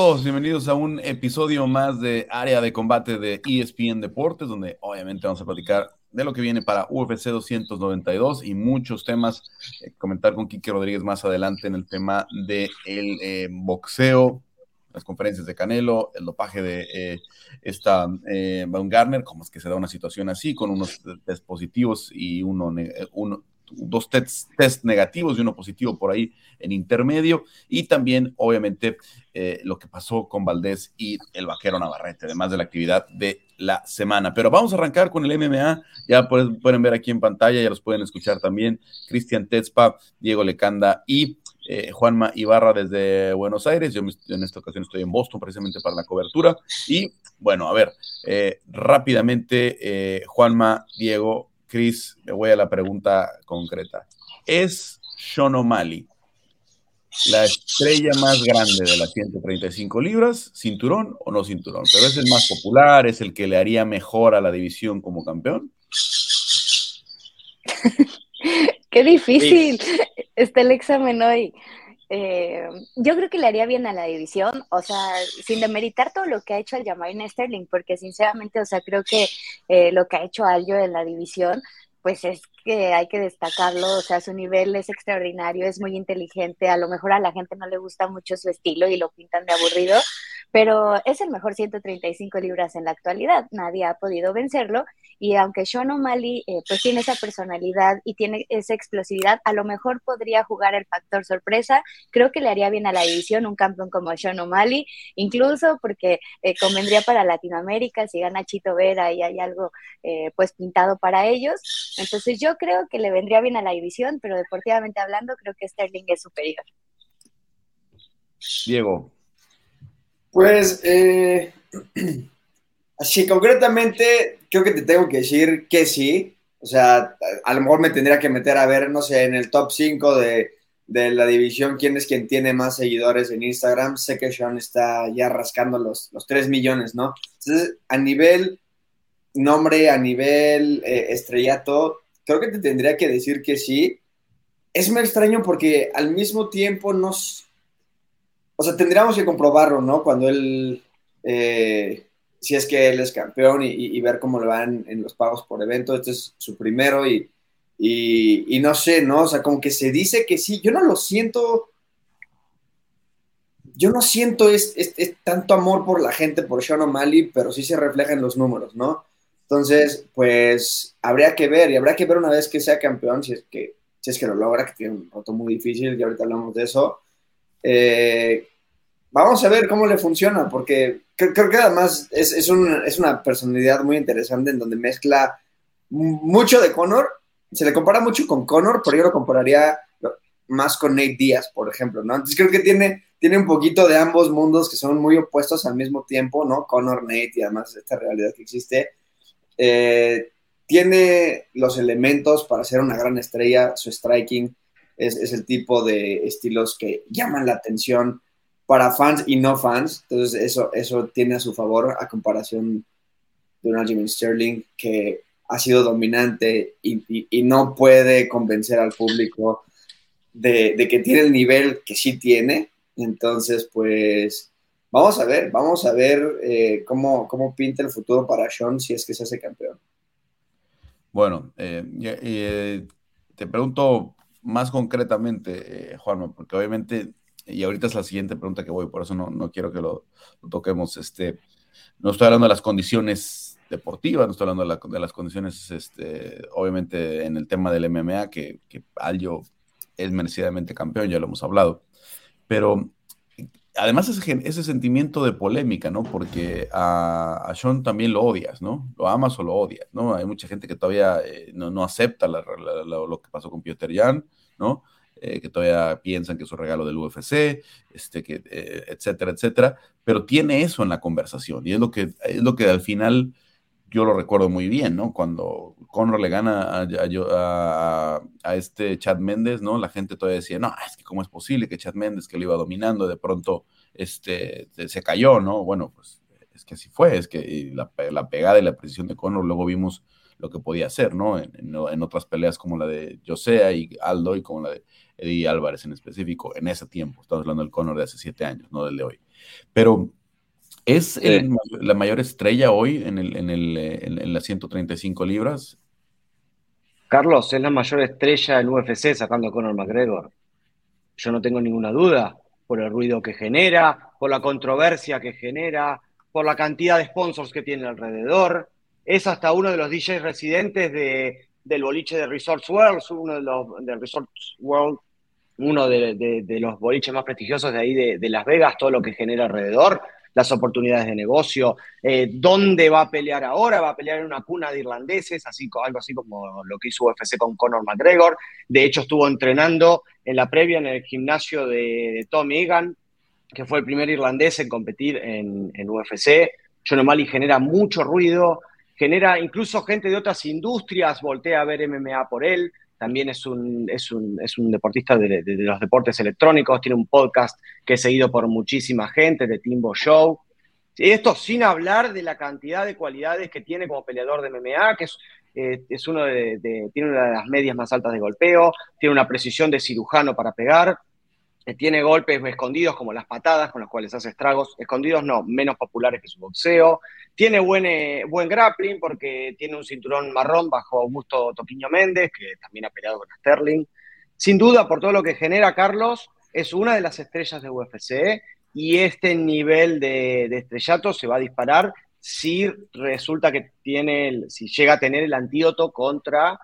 Bienvenidos a un episodio más de Área de Combate de ESPN Deportes, donde obviamente vamos a platicar de lo que viene para UFC 292 y muchos temas. Eh, comentar con Kike Rodríguez más adelante en el tema del de eh, boxeo, las conferencias de Canelo, el dopaje de eh, esta eh, Baumgartner, cómo es que se da una situación así, con unos test positivos y uno, uno dos test, negativos y uno positivo por ahí en intermedio. Y también, obviamente, eh, lo que pasó con Valdés y el vaquero Navarrete, además de la actividad de la semana. Pero vamos a arrancar con el MMA. Ya pueden, ver aquí en pantalla, ya los pueden escuchar también. Cristian Tetzpa, Diego Lecanda y eh, Juanma Ibarra desde Buenos Aires. Yo en esta ocasión estoy en Boston precisamente para la cobertura. Y bueno, a ver, eh, rápidamente, Juanma, Diego, Cris, me voy a la pregunta concreta. ¿Es Sean O'Malley la estrella más grande de las 135 libras, cinturón o no cinturón? Pero es el más popular, es el que le haría mejor a la división como campeón. Qué difícil está el examen hoy. Eh, yo creo que le haría bien a la división, o sea, sin demeritar todo lo que ha hecho el Jamaine Sterling, porque sinceramente, o sea, creo que eh, lo que ha hecho Aljo en la división, pues es que hay que destacarlo, o sea, su nivel es extraordinario, es muy inteligente, a lo mejor a la gente no le gusta mucho su estilo y lo pintan de aburrido, pero es el mejor 135 libras en la actualidad, nadie ha podido vencerlo y aunque Sean O'Malley eh, pues tiene esa personalidad y tiene esa explosividad, a lo mejor podría jugar el factor sorpresa, creo que le haría bien a la división un campeón como Sean O'Malley, incluso porque eh, convendría para Latinoamérica si gana Chito Vera y hay algo eh, pues pintado para ellos, entonces yo creo que le vendría bien a la división, pero deportivamente hablando creo que Sterling es superior. Diego, pues, eh, así concretamente, creo que te tengo que decir que sí. O sea, a lo mejor me tendría que meter a ver, no sé, en el top 5 de, de la división, quién es quien tiene más seguidores en Instagram. Sé que Sean está ya rascando los, los 3 millones, ¿no? Entonces, a nivel nombre, a nivel eh, estrellato, creo que te tendría que decir que sí. Es muy extraño porque al mismo tiempo nos, o sea, tendríamos que comprobarlo, ¿no? Cuando él, eh, si es que él es campeón y, ver cómo le van en los pagos por evento. Este es su primero y, y, no sé, ¿no? O sea, como que se dice que sí. Yo no lo siento. Yo no siento es, tanto amor por la gente, por Sean O'Malley, pero sí se refleja en los números, ¿no? Entonces, pues habría que ver y habría que ver una vez que sea campeón, si es que, si es que lo logra, que tiene un roto muy difícil, y ahorita hablamos de eso. Eh, vamos a ver cómo le funciona, porque creo, que además es, es, una personalidad muy interesante en donde mezcla mucho de Connor, se le compara mucho con Connor, pero yo lo compararía más con Nate Díaz, por ejemplo, ¿no? Entonces creo que tiene, tiene un poquito de ambos mundos que son muy opuestos al mismo tiempo, ¿no? Connor, Nate y además esta realidad que existe. Eh, tiene los elementos para ser una gran estrella, su striking es, es el tipo de estilos que llaman la atención, para fans y no fans. Entonces, eso, eso tiene a su favor a comparación de un Aljamain Sterling que ha sido dominante y, no puede convencer al público de, que tiene el nivel que sí tiene. Entonces, pues vamos a ver, vamos a ver eh, cómo, cómo pinta el futuro para Sean si es que se hace campeón. Bueno, eh, eh, te pregunto más concretamente, Juanma, porque obviamente y ahorita es la siguiente pregunta que voy, por eso no, no quiero que lo, toquemos. Este, no estoy hablando de las condiciones deportivas, no estoy hablando de, las condiciones, este, obviamente, en el tema del MMA, que, que Aljo es merecidamente campeón, ya lo hemos hablado. Pero además ese, ese sentimiento de polémica, ¿no? Porque a, Sean también lo odias, ¿no? Lo amas o lo odias, ¿no? Hay mucha gente que todavía eh, no, no, acepta lo que pasó con Peter Jan, ¿no? Eh, que todavía piensan que es un regalo del UFC, este, que, eh, etcétera, etcétera, pero tiene eso en la conversación y es lo que, es lo que al final yo lo recuerdo muy bien, ¿no? Cuando Conor le gana a, a, este Chad Méndez, ¿no? La gente todavía decía, no, es que cómo es posible que Chad Méndez, que lo iba dominando, de pronto este, se cayó, ¿no? Bueno, pues es que así fue, es que la, la pegada y la precisión de Conor, luego vimos lo que podía hacer, ¿no? En, en, otras peleas como la de Josea y Aldo y como la de Eddie Álvarez en específico, en ese tiempo. Estamos hablando del Conor de hace siete años, no del de hoy. Pero ¿es la mayor estrella hoy en, el, en, el, en, las 135 libras? Carlos, es la mayor estrella en UFC sacando a Conor McGregor. Yo no tengo ninguna duda por el ruido que genera, por la controversia que genera, por la cantidad de sponsors que tiene alrededor. Es hasta uno de los DJs residentes de, del boliche de Resorts World, uno de los de Resorts World, uno de, los boliches más prestigiosos de ahí de, Las Vegas, todo lo que genera alrededor, las oportunidades de negocio, eh, dónde va a pelear ahora, va a pelear en una cuna de irlandeses, así, algo así como lo que hizo UFC con Conor McGregor, de hecho estuvo entrenando en la previa en el gimnasio de, Tom Egan, que fue el primer irlandés en competir en, en UFC, John O'Malley genera mucho ruido, genera incluso gente de otras industrias, voltea a ver MMA por él, también es un, es un, es un deportista de, los deportes electrónicos, tiene un podcast que es seguido por muchísima gente, de Timbo Show. Esto sin hablar de la cantidad de cualidades que tiene como peleador de MMA, que es, eh, es uno de, tiene una de las medias más altas de golpeo, tiene una precisión de cirujano para pegar, tiene golpes escondidos como las patadas con los cuales hace estragos, escondidos no, menos populares que su boxeo, tiene buen, eh, buen grappling porque tiene un cinturón marrón bajo Augusto Toquiño Méndez, que también ha peleado con Sterling. Sin duda, por todo lo que genera Carlos, es una de las estrellas de UFC y este nivel de, estrellato se va a disparar si resulta que tiene, si llega a tener el antídoto contra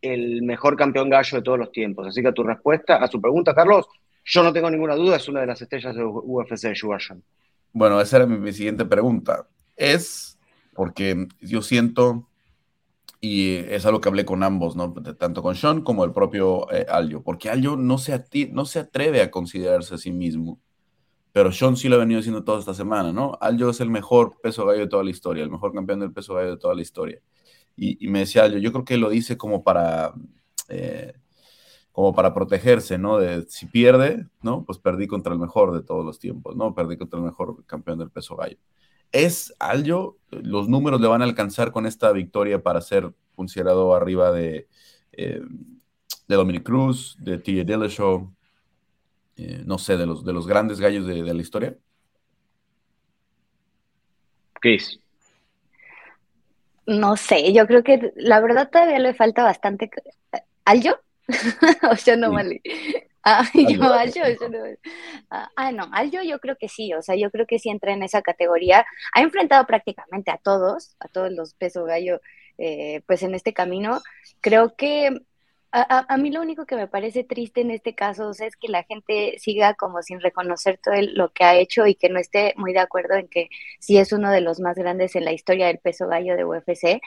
el mejor campeón gallo de todos los tiempos. Así que a tu respuesta, a su pregunta, Carlos, yo no tengo ninguna duda, es una de las estrellas de UFC de Bueno, esa era mi, siguiente pregunta. Es porque yo siento, y es algo que hablé con ambos, ¿no? tanto con Sean como el propio eh, Aljo, porque Aljo no se, no se atreve a considerarse a sí mismo, pero Sean sí lo ha venido diciendo toda esta semana, ¿no? Aljo es el mejor peso gallo de toda la historia, el mejor campeón del peso gallo de toda la historia. Y, me decía Aljo, yo creo que lo dice como para... Eh, como para protegerse, ¿no? De si pierde, ¿no? Pues perdí contra el mejor de todos los tiempos, ¿no? Perdí contra el mejor campeón del peso gallo. ¿Es Aljo? ¿Los números le van a alcanzar con esta victoria para ser considerado arriba de, eh, de Dominic Cruz, de T.J. Dillashaw, eh, no sé, de los, de los grandes gallos de, la historia? Chris. No sé, yo creo que la verdad todavía le falta bastante. ¿Aljo? O sea, no vale. Ah, yo, Aljo, no. Ah, ah, no, Aljo yo creo que sí, o sea, yo creo que sí entra en esa categoría. Ha enfrentado prácticamente a todos, a todos los peso gallo, eh, pues en este camino. Creo que a, a, mí lo único que me parece triste en este caso es que la gente siga como sin reconocer todo lo que ha hecho y que no esté muy de acuerdo en que sí es uno de los más grandes en la historia del peso gallo de UFC.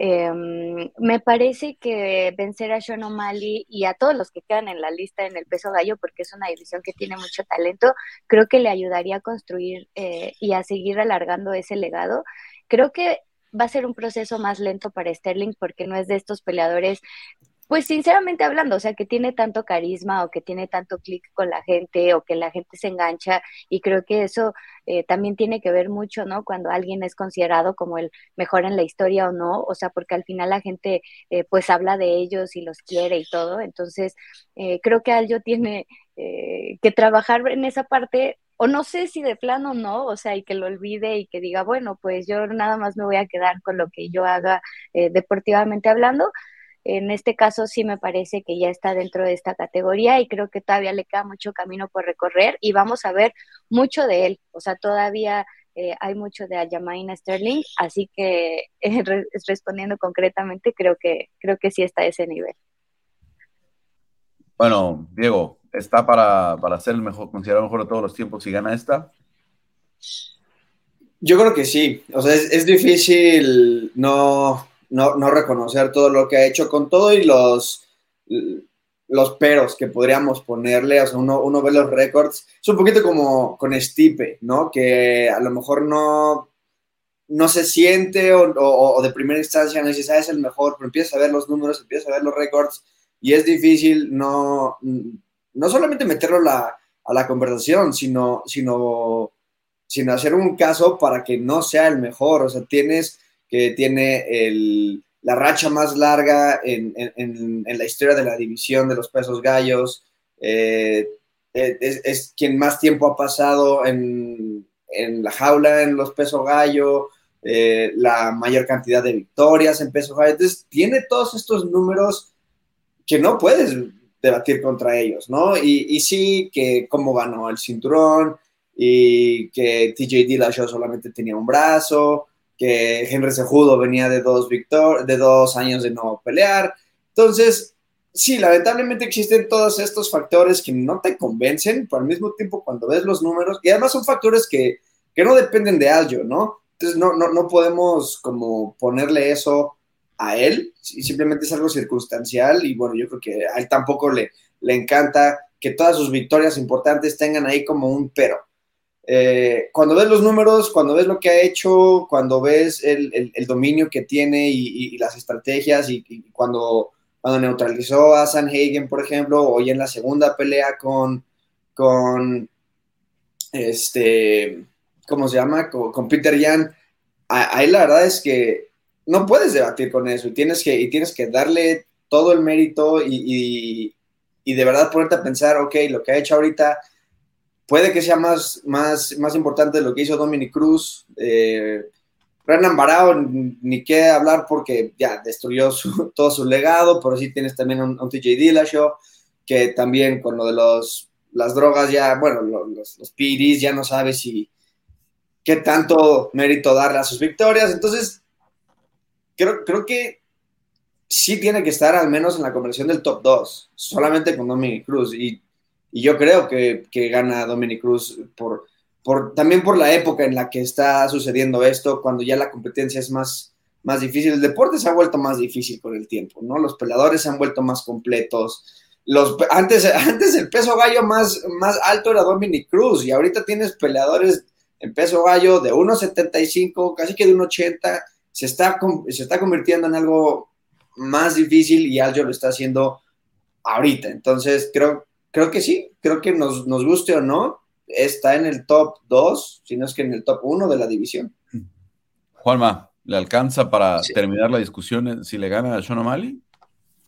Em, me parece que vencer a Sean O'Malley y a todos los que quedan en la lista en el peso gallo, porque es una división que tiene mucho talento, creo que le ayudaría a construir eh, y a seguir alargando ese legado. Creo que va a ser un proceso más lento para Sterling porque no es de estos peleadores pues sinceramente hablando, o sea, que tiene tanto carisma o que tiene tanto clic con la gente o que la gente se engancha y creo que eso eh, también tiene que ver mucho, ¿no? Cuando alguien es considerado como el mejor en la historia o no, o sea, porque al final la gente eh, pues habla de ellos y los quiere y todo, entonces eh, creo que Aljo tiene que trabajar en esa parte o no sé si de plano no, o sea, y que lo olvide y que diga, bueno, pues yo nada más me voy a quedar con lo que yo haga deportivamente hablando, en este caso sí me parece que ya está dentro de esta categoría y creo que todavía le queda mucho camino por recorrer y vamos a ver mucho de él. O sea, todavía eh, hay mucho de Ayamaina Sterling, así que eh, respondiendo concretamente, creo que, creo que sí está a ese nivel. Bueno, Diego, ¿está para, ser el mejor, considerado mejor de todos los tiempos si gana esta? Yo creo que sí. O sea, es difícil no, no, no, reconocer todo lo que ha hecho con todo y los, los peros que podríamos ponerle. O uno, uno ve los récords. Es un poquito como con Stipe, ¿no? Que a lo mejor no, no se siente o, de primera instancia no dices, ah, es el mejor, pero empiezas a ver los números, empiezas a ver los récords y es difícil no, no solamente meterlo a la conversación, sino, sino, sino hacer un caso para que no sea el mejor. O sea, tienes que tiene la racha más larga en, la historia de la división de los pesos gallos. Eh, eh, es, quien más tiempo ha pasado en, la jaula, en los pesos gallo, eh, la mayor cantidad de victorias en peso gallo. Entonces, tiene todos estos números que no puedes debatir contra ellos, ¿no? Y, y sí, que cómo ganó el cinturón, y que TJ Dillashaw solamente tenía un brazo, que Henry Sejudo venía de dos, victor de dos años de no pelear. Entonces, sí, lamentablemente existen todos estos factores que no te convencen, pero al mismo tiempo cuando ves los números, y además son factores que, que no dependen de algo, ¿no? Entonces no, no, no podemos como ponerle eso a él, simplemente es algo circunstancial y bueno, yo creo que a él tampoco le, le encanta que todas sus victorias importantes tengan ahí como un pero. Eh, cuando ves los números, cuando ves lo que ha hecho, cuando ves el, dominio que tiene y, las estrategias y, cuando, cuando neutralizó a Sanhagen, por ejemplo, hoy en la segunda pelea con, con este, ¿cómo se llama? Con, Peter Yan, ahí la verdad es que no puedes debatir con eso y tienes que, y tienes que darle todo el mérito y, y de verdad ponerte a pensar, ok, lo que ha hecho ahorita puede que sea más, más, más importante lo que hizo Dominic Cruz. Eh, Renan Barao, ni qué hablar porque ya destruyó todo su legado, pero sí tienes también un, un TJ Dillashaw, que también con lo de los, las drogas ya, bueno, los, los PDs ya no sabe si qué tanto mérito darle a sus victorias. Entonces, creo, creo que sí tiene que estar al menos en la conversión del top 2, solamente con Dominic Cruz. Y y yo creo que, que gana Dominic Cruz por, por, también por la época en la que está sucediendo esto, cuando ya la competencia es más, más difícil. El deporte se ha vuelto más difícil con el tiempo, ¿no? Los peleadores se han vuelto más completos. Los, antes, antes el peso gallo más, más alto era Dominic Cruz y ahorita tienes peleadores en peso gallo de 1,75, casi que de 1,80. Se está, se está convirtiendo en algo más difícil y Aljo lo está haciendo ahorita. Entonces creo, creo que sí, creo que nos, nos guste o no, está en el top 2, si no es que en el top 1 de la división. Juanma, ¿le alcanza para terminar la discusión si le gana a Sean O'Malley?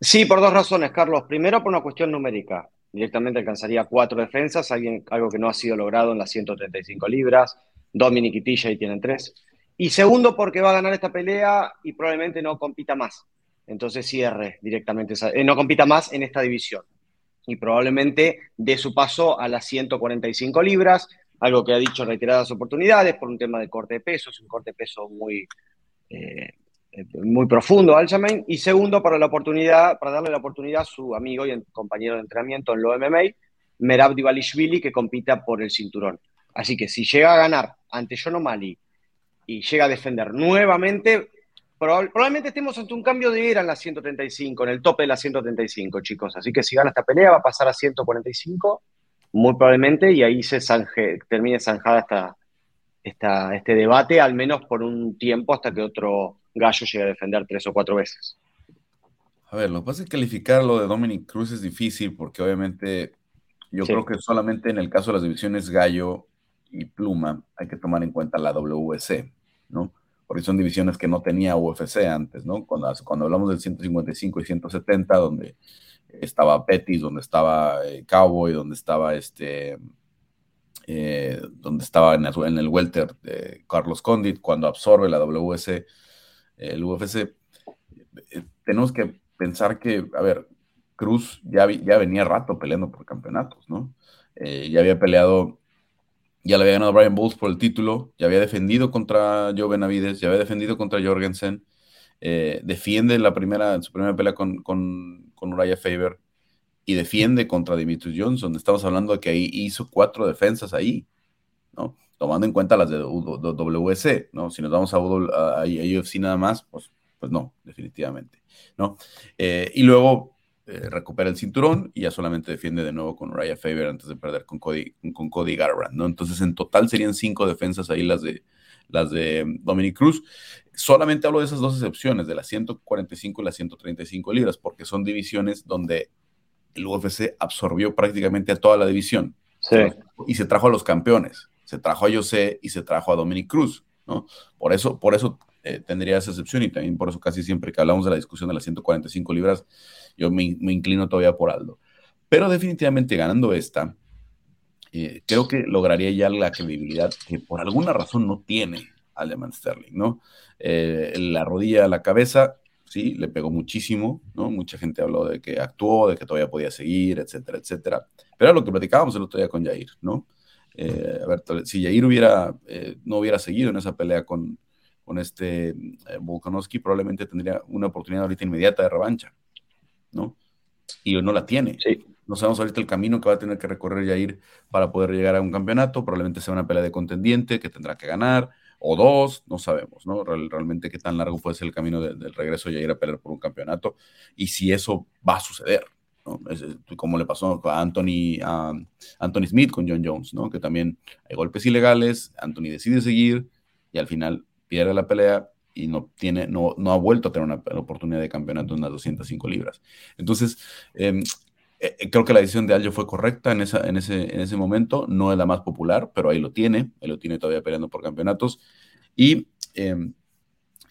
Sí, por dos razones, Carlos. Primero, por una cuestión numérica. Directamente alcanzaría cuatro defensas, alguien, algo que no ha sido logrado en las 135 libras. Dominic y TJ tienen tres. Y segundo, porque va a ganar esta pelea y probablemente no compita más. Entonces cierre directamente, eh, no compita más en esta división y probablemente dé su paso a las 145 libras, algo que ha dicho en reiteradas oportunidades por un tema de corte de peso, es un corte de peso muy, eh, muy profundo Aljamain, y segundo, para, la oportunidad, para darle la oportunidad a su amigo y compañero de entrenamiento en lo MMA, Merab Divalishvili, que compita por el cinturón. Así que si llega a ganar ante John Mali y llega a defender nuevamente, probablemente estemos ante un cambio de era en la 135, en el tope de la 135, chicos. Así que si gana esta pelea va a pasar a 145, muy probablemente, y ahí se termine zanjada esta, esta, este debate, al menos por un tiempo hasta que otro gallo llegue a defender tres o cuatro veces. A ver, lo que pasa es que calificar lo de Dominic Cruz es difícil porque obviamente yo creo que solamente en el caso de las divisiones gallo y pluma hay que tomar en cuenta la WC, ¿no? Porque son divisiones que no tenía UFC antes, ¿no? Cuando, hablamos del 155 y 170, donde estaba Pettis, donde estaba eh, Cowboy, donde estaba este, eh, donde estaba en, el welter de Carlos Condit, cuando absorbe la WC, el UFC, eh, tenemos que pensar que, a ver, Cruz ya, ya venía rato peleando por campeonatos, ¿no? ya había peleado ya le había ganado Brian Bowles por el título, ya había defendido contra Joe Benavides, ya había defendido contra Jorgensen, eh, defiende la primera, su primera pelea con, con, con Uriah Faber y defiende contra Dimitri Johnson. Estamos hablando de que ahí hizo cuatro defensas ahí, ¿no? Tomando en cuenta las de WC, ¿no? Si nos vamos a, a, UFC nada más, pues, pues no, definitivamente, ¿no? Eh, y luego eh, recupera el cinturón y ya solamente defiende de nuevo con Raya Faber antes de perder con Cody, con Cody Garbrandt, ¿no? Entonces, en total serían cinco defensas ahí las de, las de Dominic Cruz. Solamente hablo de esas dos excepciones, de las 145 y las 135 libras, porque son divisiones donde el UFC absorbió prácticamente a toda la división. Y se trajo a los campeones. Se trajo a José y se trajo a Dominic Cruz, ¿no? Por eso, por eso eh, tendría esa excepción y también por eso casi siempre que hablamos de la discusión de las 145 libras, yo me, inclino todavía por Aldo. Pero definitivamente ganando esta, eh, creo que lograría ya la credibilidad que por alguna razón no tiene Alemán Sterling, ¿no? Eh, la rodilla a la cabeza, sí, le pegó muchísimo, ¿no? Mucha gente habló de que actuó, de que todavía podía seguir, etcétera, etcétera. Pero era lo que platicábamos el otro día con Jair, ¿no? a ver, si Jair hubiera, no hubiera seguido en esa pelea con, con este Volkanovski, probablemente tendría una oportunidad ahorita inmediata de revancha, ¿no? Y no la tiene. Sí. No sabemos ahorita el camino que va a tener que recorrer Jair para poder llegar a un campeonato. Probablemente sea una pelea de contendiente que tendrá que ganar, o dos, no sabemos, ¿no? realmente qué tan largo puede ser el camino del regreso de Jair a pelear por un campeonato y si eso va a suceder, ¿no? como le pasó a Anthony, a Anthony Smith con John Jones, ¿no? Que también hay golpes ilegales, Anthony decide seguir y al final pierde la pelea y no, tiene, no, no ha vuelto a tener una, oportunidad de campeonato en las 205 libras. Entonces, em, eh, eh, creo que la decisión de Aljo fue correcta en, esa, en, ese, en ese momento, no es la más popular, pero ahí lo tiene, ahí lo tiene todavía peleando por campeonatos. Y em,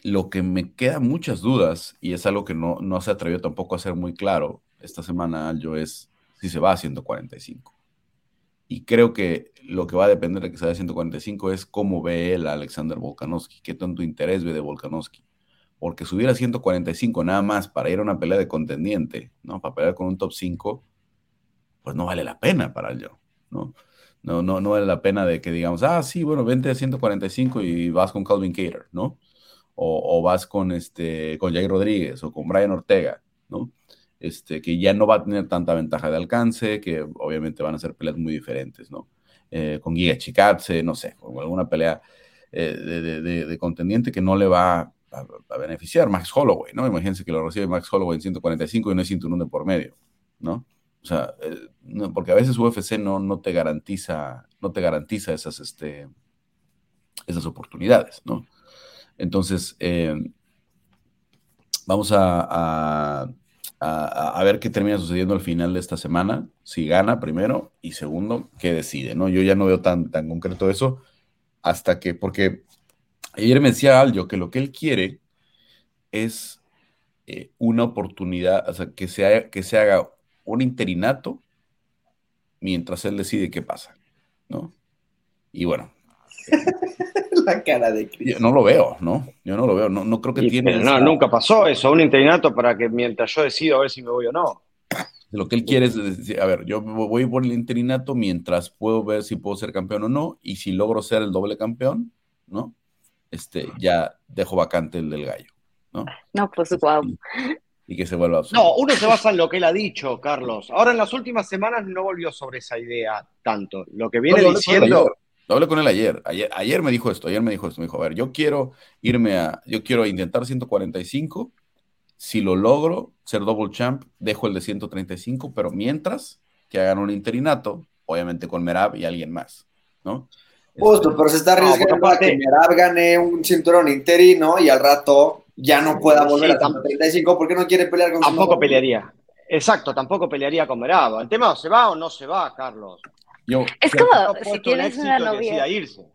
lo que me queda muchas dudas, y es algo que no, no se atrevió tampoco a ser muy claro esta semana, Aljo, es si se va a 145. Y creo que lo que va a depender de que se vaya a 145 es cómo ve él a Alexander Volkanovski, qué tanto interés ve de Volkanovski porque subiera a 145 nada más para ir a una pelea de contendiente, ¿no? Para pelear con un top 5, pues no vale la pena para yo, ¿no? No, no, no vale la pena de que digamos, ah, sí, bueno, vente a 145 y vas con Calvin Cater, ¿no? O, vas con, este, con Jair Rodríguez o con Brian Ortega, ¿no? Este, que ya no va a tener tanta ventaja de alcance, que obviamente van a ser peleas muy diferentes, ¿no? Eh, con Giga Chikatse, no sé, con alguna pelea eh, de, de, contendiente que no le va a, beneficiar Max Holloway, ¿no? Imagínense que lo recibe Max Holloway en 145 y no es cinturón de por medio, ¿no? O sea, eh, porque a veces UFC no, no te garantiza, no te garantiza esas, este, esas oportunidades, ¿no? Entonces, vamos a, a, ver qué termina sucediendo al final de esta semana, si gana primero y segundo, qué decide, ¿no? Yo ya no veo tan, tan concreto eso hasta que, porque Ayer me decía Aljo que lo que él quiere es eh, una oportunidad, o sea, que se, que se haga un interinato mientras él decide qué pasa, ¿no? Y bueno. La cara de. Yo no lo veo, ¿no? Yo no lo veo, no, no creo que tiene... no, nunca pasó eso, un interinato para que mientras yo decido a ver si me voy o no. Lo que él quiere es decir, a ver, yo voy por el interinato mientras puedo ver si puedo ser campeón o no, y si logro ser el doble campeón, ¿no? este, ya dejo vacante el del gallo, ¿no? No, pues wow. Y, que se vuelva No, uno se basa en lo que él ha dicho, Carlos. Ahora en las últimas semanas no volvió sobre esa idea tanto. Lo que viene diciendo. Lo hablé con él ayer. ayer. Ayer me dijo esto, ayer me dijo esto. Me dijo, a ver, yo quiero irme a, yo quiero intentar 145. Si lo logro, ser double champ, dejo el de 135, pero mientras que hagan un interinato, obviamente con Merab y alguien más, ¿no? Justo, pero se está arriesgando a que Merab gane un cinturón interino y al rato ya no pueda volver a 35 porque no quiere pelear con Tampoco pelearía. Exacto, tampoco pelearía con Merab. El tema ¿se va o no se va, Carlos? Es como si quieres una novia. Irse.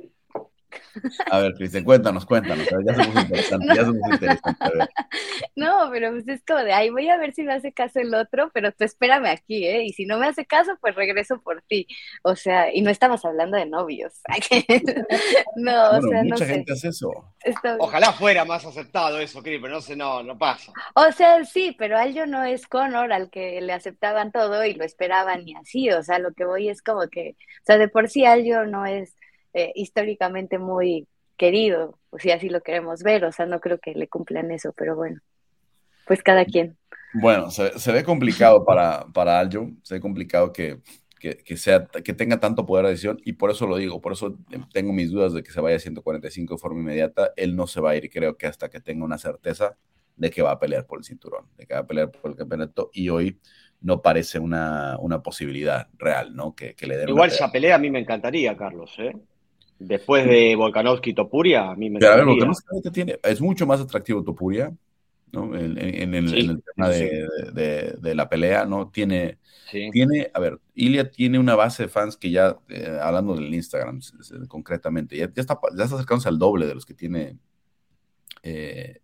A ver, Cristian, cuéntanos, cuéntanos. Ya somos interesantes, no. ya somos interesantes. No, pero pues es como de, ay, voy a ver si me hace caso el otro, pero tú espérame aquí, ¿eh? Y si no me hace caso, pues regreso por ti. O sea, y no estamos hablando de novios. no, o sea, mucha no gente hace eso. Ojalá fuera más aceptado eso, Cris, pero no sé, no, no pasa. O sea, sí, pero Aljo no es Conor al que le aceptaban todo y lo esperaban y así. O sea, lo que voy es como que, o sea, de por sí Aljo no es eh, históricamente muy querido, o si así lo queremos ver, o sea, no creo que le cumplan eso, pero bueno, pues cada quien. Bueno, se, ve complicado para, para Aljo, se ve complicado que, que, sea, que tenga tanto poder de decisión y por eso lo digo, por eso tengo mis dudas de que se vaya a 145 de forma inmediata, él no se va a ir, creo que hasta que tenga una certeza de que va a pelear por el cinturón, de que va a pelear por el campeonato y hoy no parece una, una posibilidad real, ¿no? Que, que le den Igual esa pelea a mí me encantaría, Carlos, ¿eh? Después de Volkanovski y Topuria, a mí me Pero tiene, es mucho más atractivo Topuria, ¿no? En, el, tema de, la pelea, ¿no? Tiene, tiene, a ver, Ilia tiene una base de fans que ya, eh, hablando del Instagram concretamente, ya, está, ya está acercándose al doble de los que tiene eh,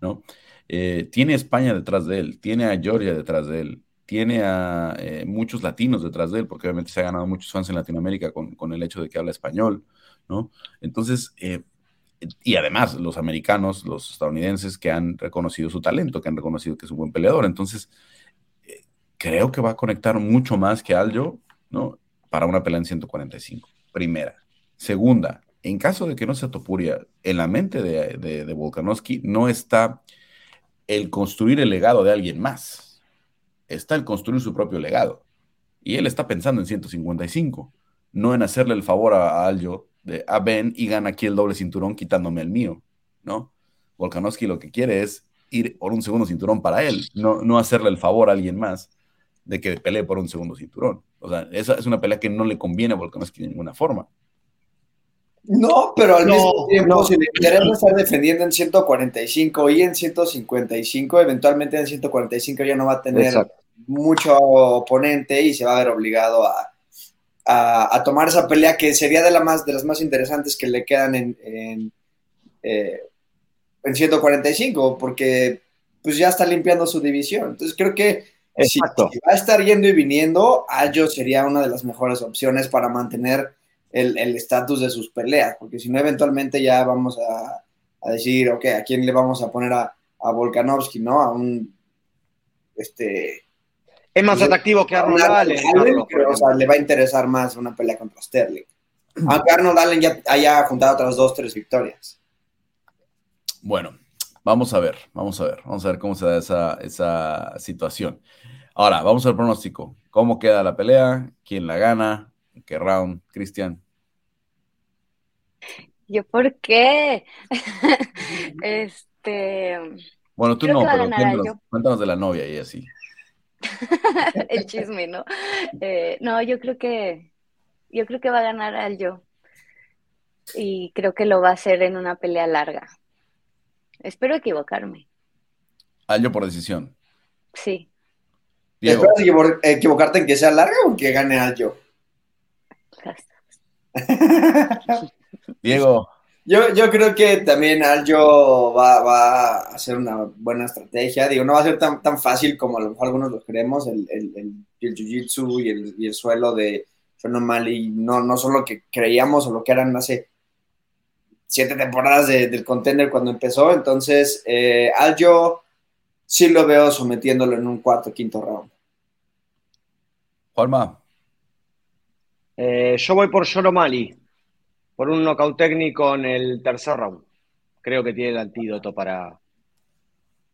¿no? Eh, tiene España detrás de él, tiene a Georgia detrás de él, tiene a eh, muchos latinos detrás de él, porque obviamente se ha ganado muchos fans en Latinoamérica con, el hecho de que habla español, ¿no? Entonces, eh, y además los americanos, los estadounidenses que han reconocido su talento, que han reconocido que es un buen peleador. Entonces, eh, creo que va a conectar mucho más que Aljo, ¿no? Para una pelea en 145. Primera. Segunda, en caso de que no sea Topuria, en la mente de, de, Volkanovski no está el construir el legado de alguien más. Está el construir su propio legado. Y él está pensando en 155, no en hacerle el favor a, a Aljo de a Ben y gana aquí el doble cinturón quitándome el mío, ¿no? Volkanovski lo que quiere es ir por un segundo cinturón para él, no, no hacerle el favor a alguien más de que pelee por un segundo cinturón. O sea, esa es una pelea que no le conviene a Volkanovski de ninguna forma. No, pero al mismo tiempo, si le interesa estar defendiendo en 145 y en 155, eventualmente en 145 ya no va a tener mucho oponente y se va a ver obligado a, a, tomar esa pelea que sería de, la más, de las más interesantes que le quedan en, en, eh, en 145, porque pues ya está limpiando su división. Entonces creo que si, va a estar yendo y viniendo, Ayo sería una de las mejores opciones para mantener el estatus de sus peleas, porque si no, eventualmente ya vamos a, a, decir, ok, ¿a quién le vamos a poner a, a Volkanovski, no? A un, este, es más atractivo que Arnold Allen. o sea, le va a interesar más una pelea contra Sterling. Aunque Arnold Allen ya haya juntado otras dos, tres victorias. Bueno, vamos a ver, vamos a ver, vamos a ver cómo se da esa, esa situación. Ahora, vamos al pronóstico. ¿Cómo queda la pelea? ¿Quién la gana? qué round? Cristian. ¿Yo por qué? este. Bueno, tú no, pero cuéntanos de la novia y así. el chisme, ¿no? Eh, no, yo creo que yo creo que va a ganar al yo. Y creo que lo va a hacer en una pelea larga. Espero equivocarme. Al yo por decisión. Sí. ¿Esperas equivocarte en que sea larga o que gane al yo? Diego. Yo, yo creo que también Aljo va, va, a hacer una buena estrategia. Digo, no va a ser tan, tan fácil como a lo mejor algunos lo creemos. El, el, el, el jiu-jitsu y el, y el, suelo de Sean y no, no son lo que creíamos o lo que eran hace siete temporadas del contender cuando empezó. Entonces, eh, Aljo sí lo veo sometiéndolo en un cuarto, quinto round. Juanma. Eh, yo voy por Sean por un knockout técnico en el tercer round. Creo que tiene el antídoto para,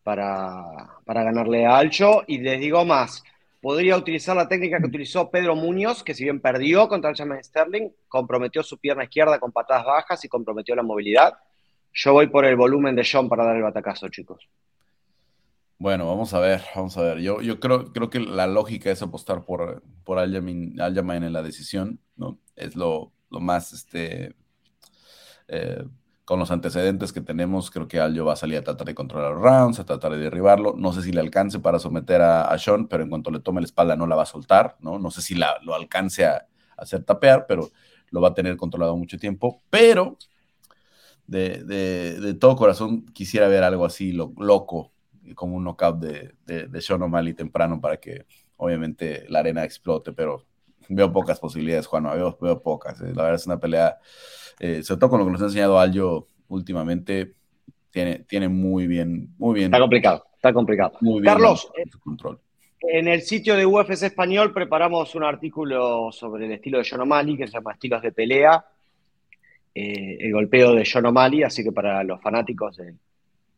para, para ganarle a Alcho. Y les digo más, podría utilizar la técnica que utilizó Pedro Muñoz, que si bien perdió contra el James Sterling, comprometió su pierna izquierda con patadas bajas y comprometió la movilidad. Yo voy por el volumen de John para dar el batacazo, chicos. Bueno, vamos a ver, vamos a ver. Yo, yo creo, creo que la lógica es apostar por, por Aljamain, en la decisión, ¿no? Es lo, lo más, este, eh, con los antecedentes que tenemos, creo que Aljo va a salir a tratar de controlar los rounds, a tratar de derribarlo. No sé si le alcance para someter a, Sean, pero en cuanto le tome la espalda no la va a soltar, ¿no? No sé si la, lo alcance a, hacer tapear, pero lo va a tener controlado mucho tiempo. Pero de, de, todo corazón quisiera ver algo así loco, como un knockout de, de, Sean O'Malley temprano para que obviamente la arena explote, pero veo pocas posibilidades, Juan, veo, veo pocas. Eh. La verdad es una pelea, eh, sobre todo con lo que nos ha enseñado Aljo últimamente, tiene, tiene muy bien, muy bien. Está complicado, está complicado. Muy bien Carlos, control. en el sitio de UFC Español preparamos un artículo sobre el estilo de John O'Malley, que se llama Estilos de Pelea, eh, el golpeo de John O'Malley, así que para los fanáticos de,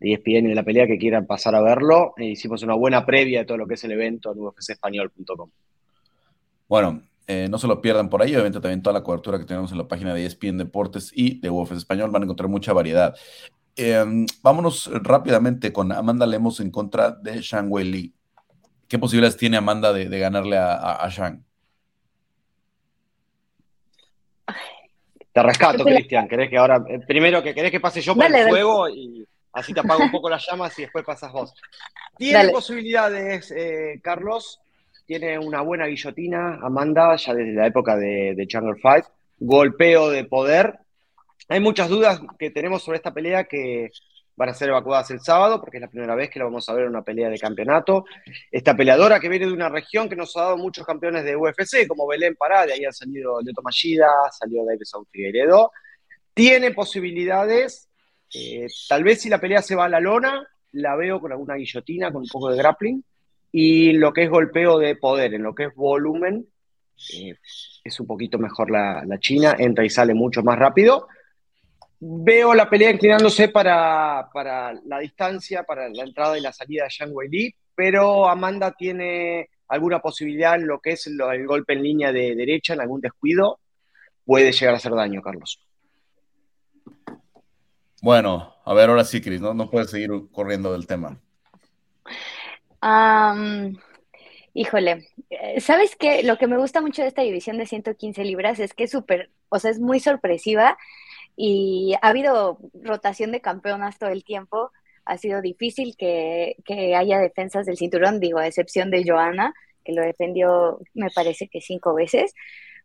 de ESPN y de la pelea que quieran pasar a verlo, hicimos una buena previa de todo lo que es el evento en ufcespañol.com. Bueno, eh, no se lo pierdan por ahí, obviamente también toda la cobertura que tenemos en la página de ESPN Deportes y de UFC Español van a encontrar mucha variedad. Em, vámonos rápidamente con Amanda Lemos en contra de Shang Wei Li. ¿Qué posibilidades tiene Amanda de, ganarle a, Shang? Te rescato, Cristian. ¿Querés que ahora, eh, primero que querés que pase yo por el fuego y así te apago un poco las llamas y después pasas vos? Tiene posibilidades, eh, Carlos, tiene una buena guillotina, Amanda, ya desde la época de, de Jungle Fight. Golpeo de poder. Hay muchas dudas que tenemos sobre esta pelea que van a ser evacuadas el sábado, porque es la primera vez que la vamos a ver en una pelea de campeonato. Esta peleadora que viene de una región que nos ha dado muchos campeones de UFC, como Belén Pará, de ahí ha salido Leto Mallida, salió Davidson Figueiredo, tiene posibilidades, eh, tal vez si la pelea se va a la lona, la veo con alguna guillotina, con un poco de grappling, y lo que es golpeo de poder, en lo que es volumen, eh, es un poquito mejor la, China, entra y sale mucho más rápido, Veo la pelea inclinándose para, la distancia, para la entrada y la salida de Zhang Weili, pero Amanda tiene alguna posibilidad en lo que es el, golpe en línea de derecha, en algún descuido, puede llegar a hacer daño, Carlos. Bueno, a ver, ahora sí, Cris, ¿no? No puedes seguir corriendo del tema. Híjole, eh, ¿sabes qué? Lo que me gusta mucho de esta división de 115 libras es que es súper, o sea, es muy sorpresiva y ha habido rotación de campeonas todo el tiempo. Ha sido difícil que, haya defensas del cinturón, digo, a excepción de Joana, que lo defendió, me parece que cinco veces.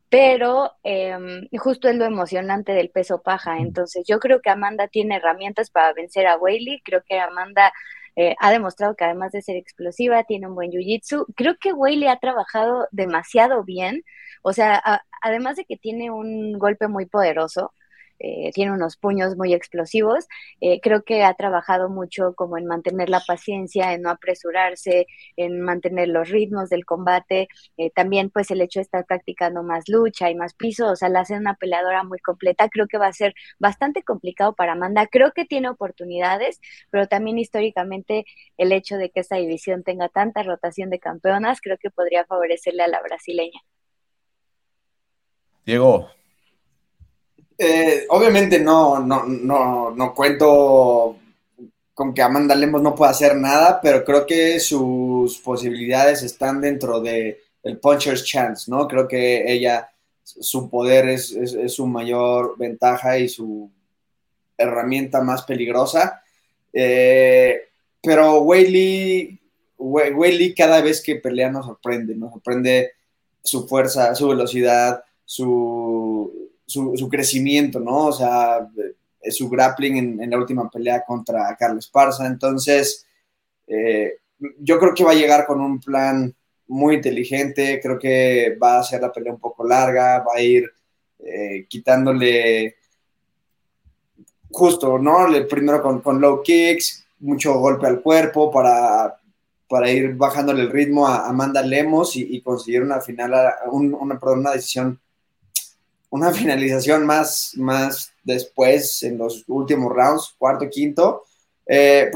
Pero em, justo es lo emocionante del peso paja. Entonces, yo creo que Amanda tiene herramientas para vencer a Whaley. Creo que Amanda eh, ha demostrado que además de ser explosiva, tiene un buen jiu-jitsu. Creo que Whaley ha trabajado demasiado bien. O sea, además de que tiene un golpe muy poderoso, eh, tiene unos puños muy explosivos. Eh, creo que ha trabajado mucho como en mantener la paciencia, en no apresurarse, en mantener los ritmos del combate. Eh, también pues el hecho de estar practicando más lucha y más piso, o sea, la hace una peleadora muy completa. Creo que va a ser bastante complicado para Amanda. Creo que tiene oportunidades, pero también históricamente el hecho de que esta división tenga tanta rotación de campeonas, creo que podría favorecerle a la brasileña. Diego, eh, obviamente no, no, no, no cuento con que Amanda Lemos no pueda hacer nada, pero creo que sus posibilidades están dentro de puncher's chance, ¿no? Creo que ella, su poder es, su mayor ventaja y su herramienta más peligrosa. Eh, pero Whaley, Whaley cada vez que pelea nos sorprende, nos sorprende su fuerza, su velocidad, su, su, crecimiento, ¿no? O sea, eh, su grappling en, la última pelea contra Carlos Parza. Entonces, eh, yo creo que va a llegar con un plan muy inteligente, creo que va a hacer la pelea un poco larga, va a ir eh, quitándole justo, ¿no? Primero con, low kicks, mucho golpe al cuerpo para, para ir bajándole el ritmo a Amanda Lemos y, conseguir una final, una, una decisión una finalización más, más después en los últimos rounds, cuarto, quinto. Eh,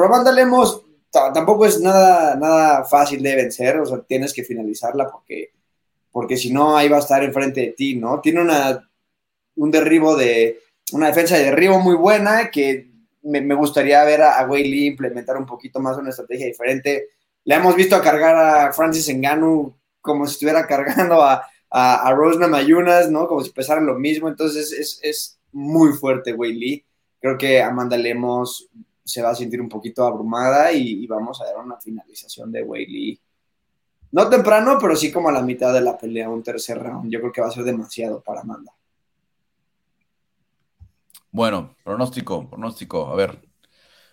tampoco es nada, nada fácil de vencer, o sea, tienes que finalizarla porque, porque si no, ahí va a estar enfrente de ti, ¿no? Tiene una, un derribo de, una defensa de derribo muy buena que me, gustaría ver a, a Lee implementar un poquito más una estrategia diferente. Le hemos visto a cargar a Francis Ngannou como si estuviera cargando a, a, a Rosna Mayunas, ¿no? Como si pesaran lo mismo, entonces es, es muy fuerte Wei Lee. Creo que Amanda Lemos se va a sentir un poquito abrumada y, vamos a ver una finalización de Wei Lee. No temprano, pero sí como a la mitad de la pelea, un tercer round. Yo creo que va a ser demasiado para Amanda. Bueno, pronóstico, pronóstico. A ver,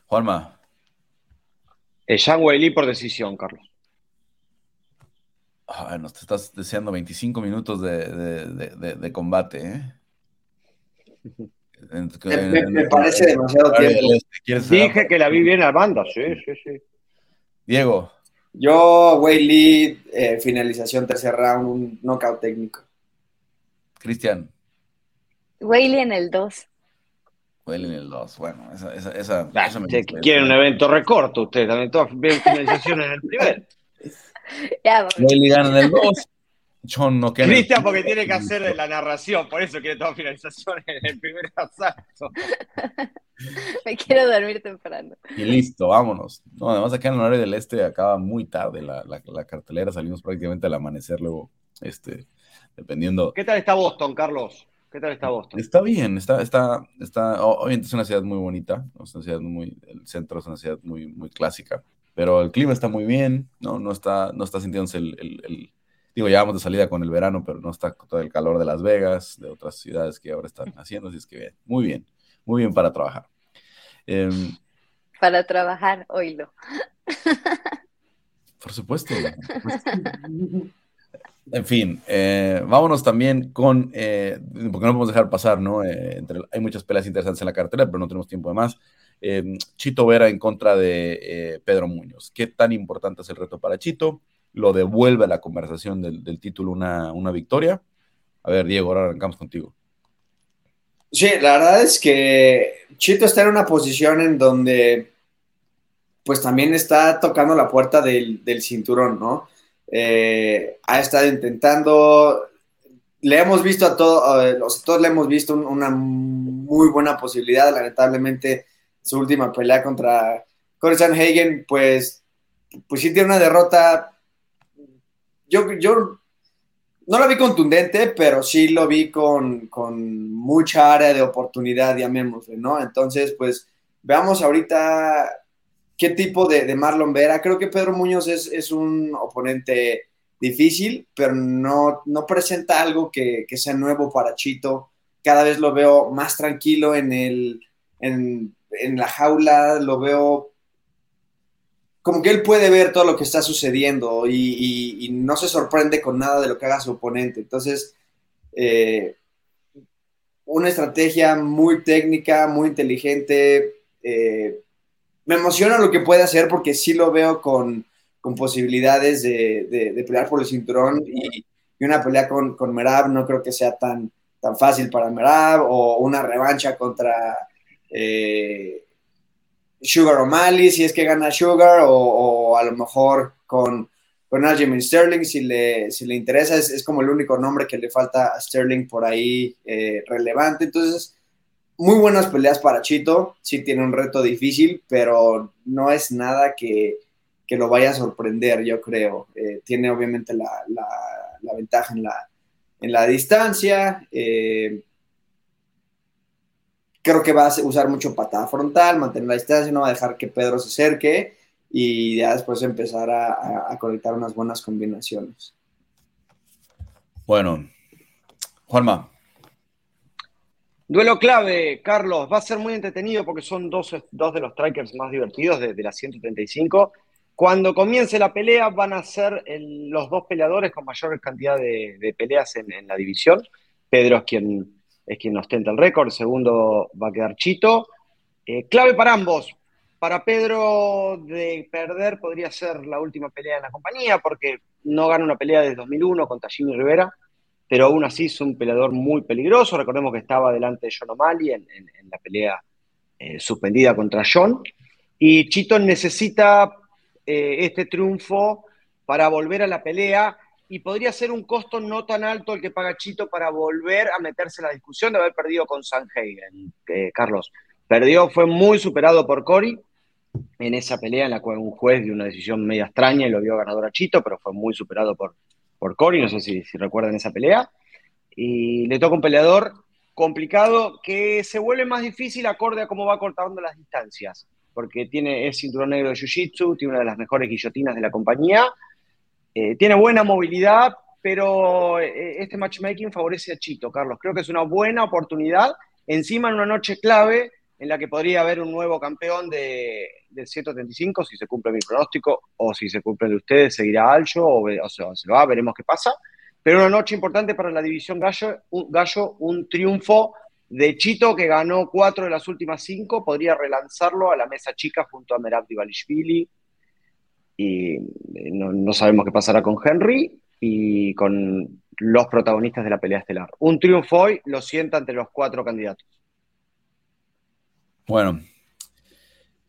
Juanma. Eh, Jean Wei por decisión, Carlos. Ay, nos te estás deseando 25 minutos de, combate, ¿eh? me, parece demasiado tiempo. Dije que la vi bien banda, sí, sí, sí. Diego. Yo, Way eh, finalización tercer round, un knockout técnico. Cristian. Whaley en el 2. Whaley en el 2, bueno, esa, esa, esa, ah, Quieren un evento recorto ustedes, también todas finalizaciones en el primer. Ya, Bailey gana en el 2. John no queda. Cristian, porque tiene que hacer la narración, por eso quiere tomar finalización en el primer asalto. Me quiero dormir temprano. Y listo, vámonos. No, además, acá en el horario del este acaba muy tarde la, la, cartelera, salimos prácticamente al amanecer luego, este, dependiendo. ¿Qué tal está Boston, Carlos? ¿Qué tal está Boston? Está bien, está, está, está, obviamente es una ciudad muy bonita, es una ciudad muy, el centro es una ciudad muy, muy clásica, pero el clima está muy bien, ¿no? No está, no está sintiéndose el, digo, ya vamos de salida con el verano, pero no está todo el calor de Las Vegas, de otras ciudades que ahora están haciendo, así es que bien, muy bien, muy bien para trabajar. Em, para trabajar, oílo. Por supuesto. En fin, eh, vámonos también con, eh, porque no podemos dejar pasar, ¿no? Eh, hay muchas peleas interesantes en la cartera, pero no tenemos tiempo de más. Chito Vera en contra de Pedro Muñoz. ¿Qué tan importante es el reto para Chito? Lo devuelve a la conversación del, título una, victoria. A ver, Diego, ahora arrancamos contigo. Sí, la verdad es que Chito está en una posición en donde pues también está tocando la puerta del, del cinturón, ¿no? Eh, ha estado intentando, le hemos visto a todos, todos le hemos visto una muy buena posibilidad, lamentablemente su última pelea contra Corey Hagen, pues, pues sí tiene una derrota, yo, yo no lo vi contundente, pero sí lo vi con, con mucha área de oportunidad, llamémosle, ¿no? Entonces, pues veamos ahorita qué tipo de, Marlon Vera. Creo que Pedro Muñoz es, un oponente difícil, pero no, no presenta algo que, sea nuevo para Chito. Cada vez lo veo más tranquilo en, el, en, la jaula, lo veo como que él puede ver todo lo que está sucediendo y, no se sorprende con nada de lo que haga su oponente. Entonces, eh, una estrategia muy técnica, muy inteligente. Eh, me emociona lo que puede hacer porque sí lo veo con, posibilidades de, pelear por el cinturón y, una pelea con, con, Merab no creo que sea tan, tan fácil para Merab o una revancha contra eh, Sugar O'Malley si es que gana Sugar o, a lo mejor con, con Aljamain Sterling si le, si le interesa es, como el único nombre que le falta a Sterling por ahí eh, relevante entonces muy buenas peleas para Chito, sí tiene un reto difícil, pero no es nada que, lo vaya a sorprender, yo creo. Eh, tiene obviamente la, ventaja en la, en la distancia. Eh, creo que va a usar mucho patada frontal, mantener la distancia, no va a dejar que Pedro se acerque y ya después empezar a, a conectar unas buenas combinaciones. Bueno, Juanma, Duelo clave, Carlos. Va a ser muy entretenido porque son dos, de los strikers más divertidos de, las 135. Cuando comience la pelea van a ser los dos peleadores con mayor cantidad de, peleas en, la división. Pedro es quien, es quien ostenta el récord, segundo va a quedar Chito. Eh, clave para ambos. Para Pedro de perder podría ser la última pelea en la compañía porque no gana una pelea desde 2001 contra Jimmy Rivera pero aún así es un peleador muy peligroso. Recordemos que estaba delante de John O'Malley en, la pelea eh, suspendida contra John. Y Chito necesita eh, este triunfo para volver a la pelea y podría ser un costo no tan alto el que paga Chito para volver a meterse en la discusión de haber perdido con Sanhagen, Carlos. Perdió, fue muy superado por Cory en esa pelea en la cual un juez dio una decisión media extraña y lo vio ganador a Chito, pero fue muy superado por, por Cory, no sé si, recuerdan esa pelea. Y le toca un peleador complicado que se vuelve más difícil acorde a cómo va cortando las distancias, porque tiene, es cinturón negro de Jiu-Jitsu, tiene una de las mejores guillotinas de la compañía, eh, tiene buena movilidad, pero eh, este matchmaking favorece a Chito, Carlos. Creo que es una buena oportunidad, encima en una noche clave en la que podría haber un nuevo campeón de, del 135, si se cumple mi pronóstico, o si se cumple de ustedes, seguirá Alcho, o, o sea, se va, veremos qué pasa. Pero una noche importante para la división Gallo, un, Gallo, un triunfo de Chito que ganó cuatro de las últimas cinco, podría relanzarlo a la mesa chica junto a Merab Divalishvili. Y eh, no, no sabemos qué pasará con Henry y con los protagonistas de la pelea estelar. Un triunfo hoy lo sienta entre los cuatro candidatos. Bueno,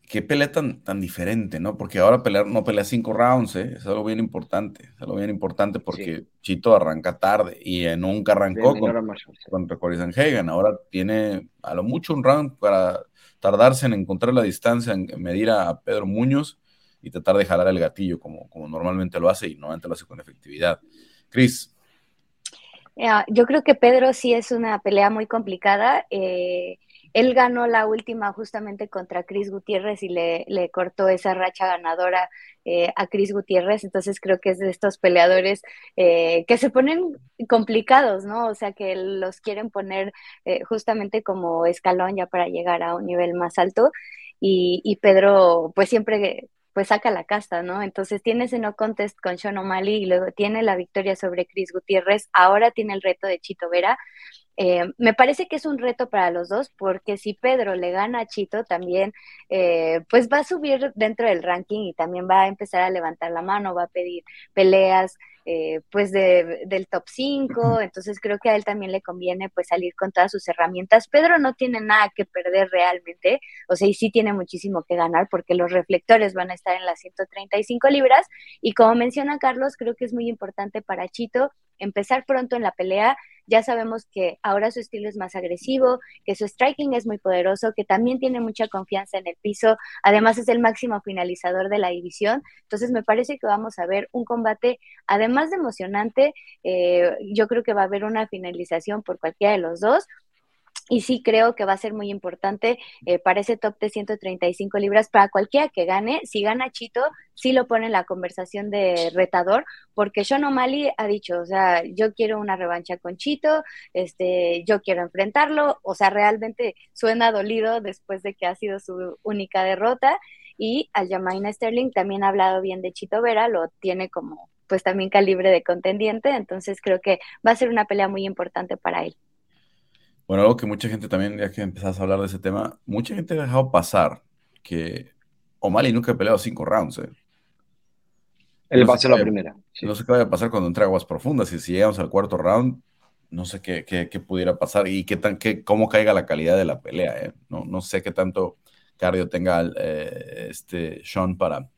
qué pelea tan, tan diferente, ¿no? Porque ahora pelear, no pelea cinco rounds, ¿eh? Es algo bien importante. Es algo bien importante porque Chito arranca tarde y nunca arrancó con, contra Cory Sanhagen. Ahora tiene a lo mucho un round para tardarse en encontrar la distancia, en medir a Pedro Muñoz tratar de jalar el gatillo como, como normalmente lo hace y normalmente lo hace con efectividad. Cris. yo creo que Pedro sí es una pelea muy complicada. Eh, él ganó la última justamente contra Chris Gutiérrez y le, cortó esa racha ganadora eh, a Chris Gutiérrez, entonces creo que es de estos peleadores eh, que se ponen complicados, ¿no? O sea, que los quieren poner eh, justamente como escalón ya para llegar a un nivel más alto. y Pedro pues siempre pues saca la casta, ¿no? Entonces tiene ese no contest con Sean O'Malley y luego tiene la victoria sobre Chris Gutiérrez, ahora tiene el reto de Chito Vera. Eh, me parece que es un reto para los dos porque si Pedro le gana a Chito también, eh, pues va a subir dentro del ranking y también va a empezar a levantar la mano, va a pedir peleas, eh, pues de, del top 5, entonces creo que a él también le conviene pues salir con todas sus herramientas. Pedro no tiene nada que perder realmente, o sea, y sí tiene muchísimo que ganar porque los reflectores van a estar en las 135 libras y como menciona Carlos, creo que es muy importante para Chito empezar pronto en la pelea. Ya sabemos que ahora su estilo es más agresivo, que su striking es muy poderoso, que también tiene mucha confianza en el piso, además es el máximo finalizador de la división. Entonces me parece que vamos a ver un combate, además de emocionante, eh, yo creo que va a haber una finalización por cualquiera de los dos y sí creo que va a ser muy importante eh, para ese top de 135 libras para cualquiera que gane. Si gana Chito, sí lo pone en la conversación de retador, porque Sean O'Malley ha dicho, o sea, yo quiero una revancha con Chito, este, yo quiero enfrentarlo, o sea, realmente suena dolido después de que ha sido su única derrota. Y Aljamain Sterling también ha hablado bien de Chito Vera, lo tiene como pues también calibre de contendiente, entonces creo que va a ser una pelea muy importante para él. Bueno, algo que mucha gente también, ya que empezás a hablar de ese tema, mucha gente ha dejado pasar que O'Malley nunca ha peleado cinco rounds. ¿eh? Él va a ser la primera. No sé qué vaya a pasar cuando entre aguas profundas. Y si llegamos al cuarto round, no sé qué, qué, pudiera pasar y qué tan, qué, cómo caiga la calidad de la pelea. ¿eh? No, no sé qué tanto cardio tenga eh, este Sean para,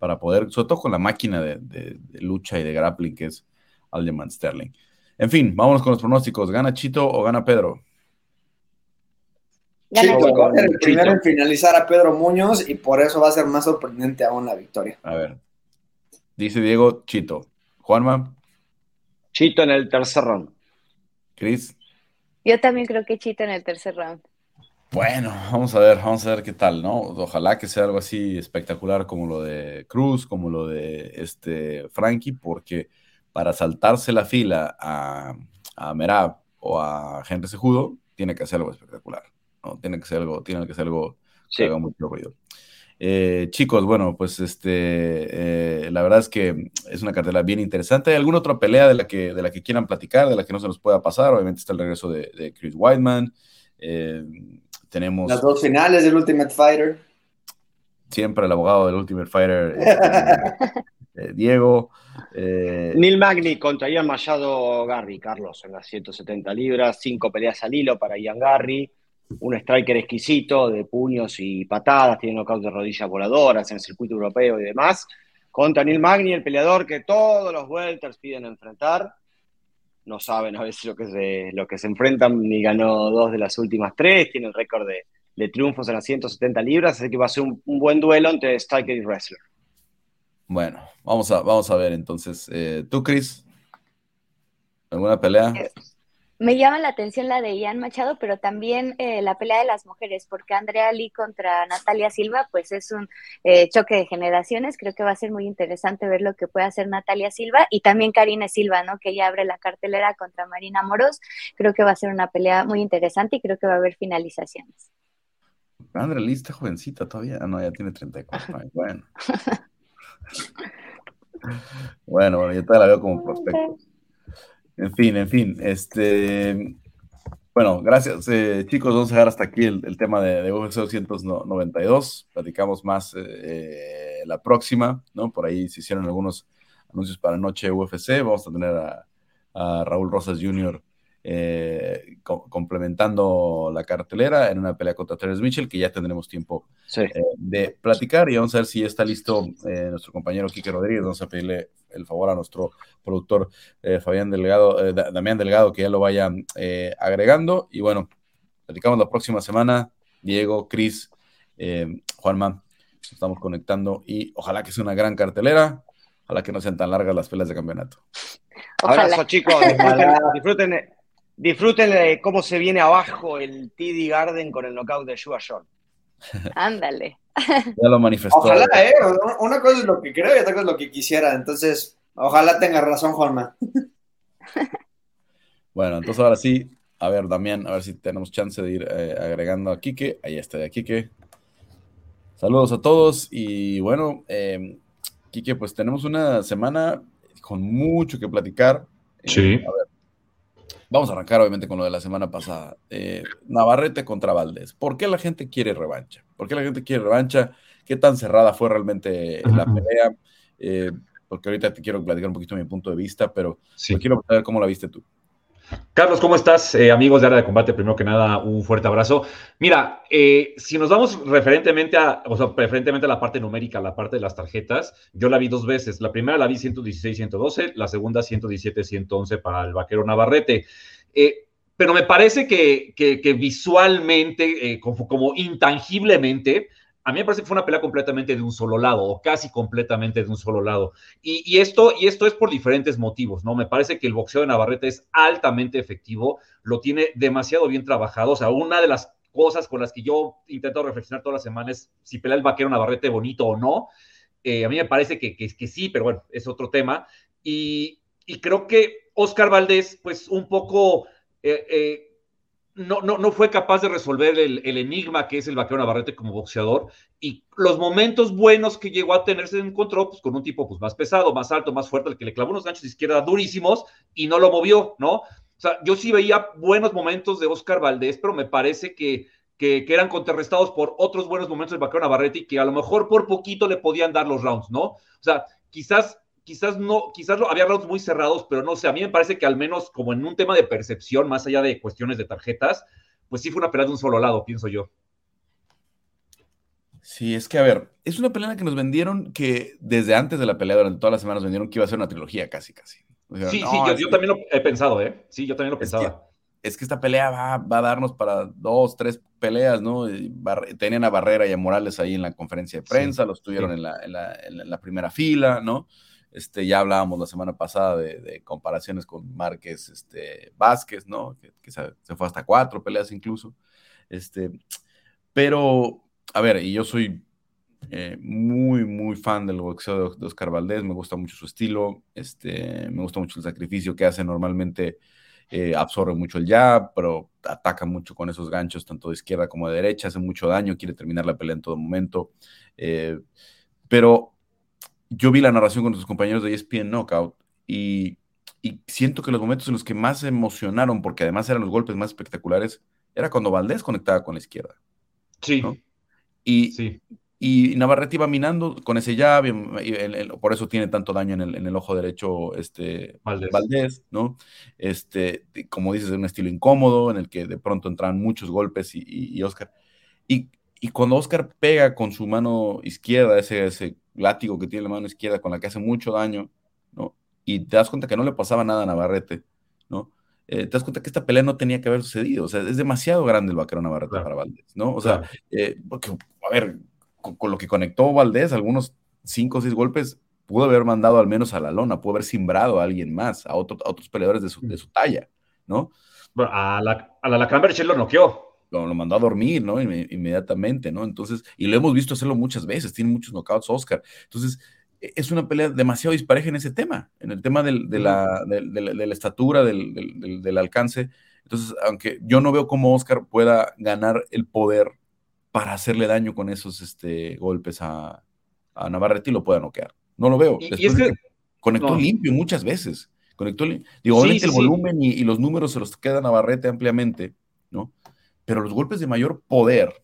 para poder, sobre todo con la máquina de, de lucha y de grappling que es Alderman Sterling. En fin, vámonos con los pronósticos. ¿Gana Chito o gana Pedro? Chito va a ser el primero en finalizar a Pedro Muñoz y por eso va a ser más sorprendente aún la victoria. A ver. Dice Diego, Chito. Juanma. Chito en el tercer round. Cris. Yo también creo que Chito en el tercer round. Bueno, vamos a ver, vamos a ver qué tal, ¿no? Ojalá que sea algo así espectacular como lo de Cruz, como lo de este Frankie, porque para saltarse la fila a, a Merab o a Henry Sejudo, tiene que hacer algo espectacular. ¿no? Tiene que ser algo, tiene que ser algo que haga mucho ruido. Eh, chicos, bueno, pues este, eh, la verdad es que es una cartela bien interesante. ¿Hay alguna otra pelea de la, que, de la que quieran platicar, de la que no se nos pueda pasar? Obviamente está el regreso de, Chris Whiteman. Eh, tenemos... Las dos finales del Ultimate Fighter. Siempre el abogado del Ultimate Fighter, este, Diego. Eh, Neil Magny contra Ian Machado Garry, Carlos, en las 170 libras, cinco peleas al hilo para Ian Garry, un striker exquisito de puños y patadas, tiene knockout de rodillas voladoras en el circuito europeo y demás, contra Neil Magny, el peleador que todos los welters piden enfrentar. No saben a veces lo que se, lo que se enfrentan, ni ganó dos de las últimas tres, tiene el récord de, triunfos en las 170 libras, así que va a ser un, un buen duelo entre striker y wrestler. Bueno, vamos a, vamos a ver entonces. Eh, ¿Tú, Cris? ¿Alguna pelea? Eh, me llama la atención la de Ian Machado, pero también eh, la pelea de las mujeres, porque Andrea Lee contra Natalia Silva, pues es un choque de generaciones. Creo que va a ser muy interesante ver lo que puede hacer Natalia Silva y también Karina Silva, ¿no? Que ya abre la cartelera contra Marina Moros. Creo que va a ser una pelea muy interesante y creo que va a haber finalizaciones. Andrea Lee está jovencita todavía. Ah, no, ya tiene 34 Bueno. Bueno, bueno, yo todavía la veo como prospecto. En fin, en fin, este, bueno, gracias eh, chicos, vamos a dejar hasta aquí el, tema de, de, UFC 292, platicamos más eh, eh, la próxima, ¿no? Por ahí se hicieron algunos anuncios para Noche UFC, vamos a tener a, a Raúl Rosas Jr. Eh, complementando la cartelera en una pelea contra Terence Mitchell, que ya tendremos tiempo eh, de platicar y vamos a ver si está listo eh, nuestro compañero Quique Rodríguez. Vamos a pedirle el favor a nuestro productor Fabián Delgado, Damián Delgado, que ya lo vaya agregando. Y bueno, platicamos la próxima semana. Diego, Cris, Juanma, estamos conectando y ojalá que sea una gran cartelera. Ojalá que no sean tan largas las peleas de campeonato. Abrazo, chicos. disfruten Disfruten de cómo se viene abajo el TD Garden con el knockout de Shua John. Ándale. Ya lo manifestó. Ojalá, ¿eh? Una cosa es lo que creo y otra cosa es lo que quisiera. Entonces, ojalá tenga razón, Juanma. Bueno, entonces ahora sí, a ver, Damián, a ver si tenemos chance de ir eh, agregando a Quique. Ahí está, de Quique. Saludos a todos y bueno, eh, Quique, pues tenemos una semana con mucho que platicar. Eh, sí. Vamos a arrancar obviamente con lo de la semana pasada. Eh, Navarrete contra Valdés. ¿Por qué la gente quiere revancha? ¿Por qué la gente quiere revancha? ¿Qué tan cerrada fue realmente la pelea? Eh, porque ahorita te quiero platicar un poquito mi punto de vista, pero quiero saber cómo la viste tú. Carlos, ¿cómo estás? Eh, amigos de Área de Combate, primero que nada, un fuerte abrazo. Mira, eh, si nos vamos referentemente a, o sea, preferentemente a la parte numérica, la parte de las tarjetas, yo la vi dos veces. La primera la vi 116-112, la segunda 117-111 para el vaquero Navarrete. Eh, pero me parece que, visualmente, como intangiblemente, a mí me parece que fue una pelea completamente de un solo lado, o casi completamente de un solo lado. Y, esto, y esto es por diferentes motivos, ¿no? Me parece que el boxeo de Navarrete es altamente efectivo, lo tiene demasiado bien trabajado. O sea, una de las cosas con las que yo intento reflexionar todas las semanas es si pelea el vaquero Navarrete bonito o no. Eh, a mí me parece que, que, sí, pero bueno, es otro tema. Y, creo que Oscar Valdés, pues un poco... Eh, eh, no, no, no, fue capaz de resolver el, enigma que es el vaquero Navarrete como boxeador y los momentos buenos que llegó a tener se encontró pues, con un tipo pues, más pesado, más alto, más fuerte, el que le clavó unos ganchos de izquierda durísimos y no lo movió, ¿no? O sea, yo sí veía buenos momentos de Oscar Valdés, pero me parece que, que, eran contrarrestados por otros buenos momentos del vaquero Navarrete y que a lo mejor por poquito le podían dar los rounds, ¿no? O sea, quizás quizás no, quizás lo, había rounds muy cerrados, pero no sé, a mí me parece que al menos como en un tema de percepción, más allá de cuestiones de tarjetas, pues sí fue una pelea de un solo lado, pienso yo. Sí, es que a ver, es una pelea que nos vendieron que desde antes de la pelea, durante todas las semanas, vendieron que iba a ser una trilogía casi, casi. sí, sí, yo, también lo he pensado, ¿eh? Sí, yo también lo pensaba. es que esta pelea va, a darnos para dos, tres peleas, ¿no? tenían a Barrera y a Morales ahí en la conferencia de prensa, los tuvieron en, la, en la primera fila, ¿no? Este, ya hablábamos la semana pasada de, comparaciones con Márquez este, Vázquez, ¿no? Que, se, fue hasta cuatro peleas incluso. Este, pero, a ver, y yo soy eh, muy, muy fan del boxeo de, Oscar Valdés, me gusta mucho su estilo, este, me gusta mucho el sacrificio que hace normalmente. Eh, absorbe mucho el jab, pero ataca mucho con esos ganchos, tanto de izquierda como de derecha, hace mucho daño, quiere terminar la pelea en todo momento. Eh, pero yo vi la narración con tus compañeros de ESPN Knockout y, siento que los momentos en los que más se emocionaron, porque además eran los golpes más espectaculares, era cuando Valdés conectaba con la izquierda. Sí. Y, sí. y Navarrete iba minando con ese llave, por eso tiene tanto daño en el, ojo derecho este, Valdés. ¿no? Este, como dices, es un estilo incómodo, en el que de pronto entran muchos golpes y, y, Oscar. Y, cuando Oscar pega con su mano izquierda, ese, ese látigo que tiene la mano izquierda con la que hace mucho daño, ¿no? Y te das cuenta que no le pasaba nada a Navarrete, ¿no? Eh, te das cuenta que esta pelea no tenía que haber sucedido, o sea, es demasiado grande el vaquero Navarrete para Valdés, ¿no? O sea, eh, porque, a ver, con, lo que conectó Valdés, algunos cinco o seis golpes, pudo haber mandado al menos a la lona, pudo haber simbrado a alguien más, a, otros peleadores de su, de su talla, ¿no? Bueno, a la, a la lo noqueó lo, mandó a dormir, ¿no? Inmediatamente, ¿no? Entonces, y lo hemos visto hacerlo muchas veces, tiene muchos knockouts Oscar. Entonces, e, es una pelea demasiado dispareja en ese tema, en el tema de, la, de, la, estatura, del, alcance. Entonces, aunque yo no veo cómo Oscar pueda ganar el poder para hacerle daño con esos este, golpes a, a Navarrete y lo pueda noquear. No lo veo. Y, es que, conectó limpio muchas veces. Conectó, digo, obviamente el volumen y, y, los números se los queda Navarrete ampliamente, ¿no? Pero los golpes de mayor poder,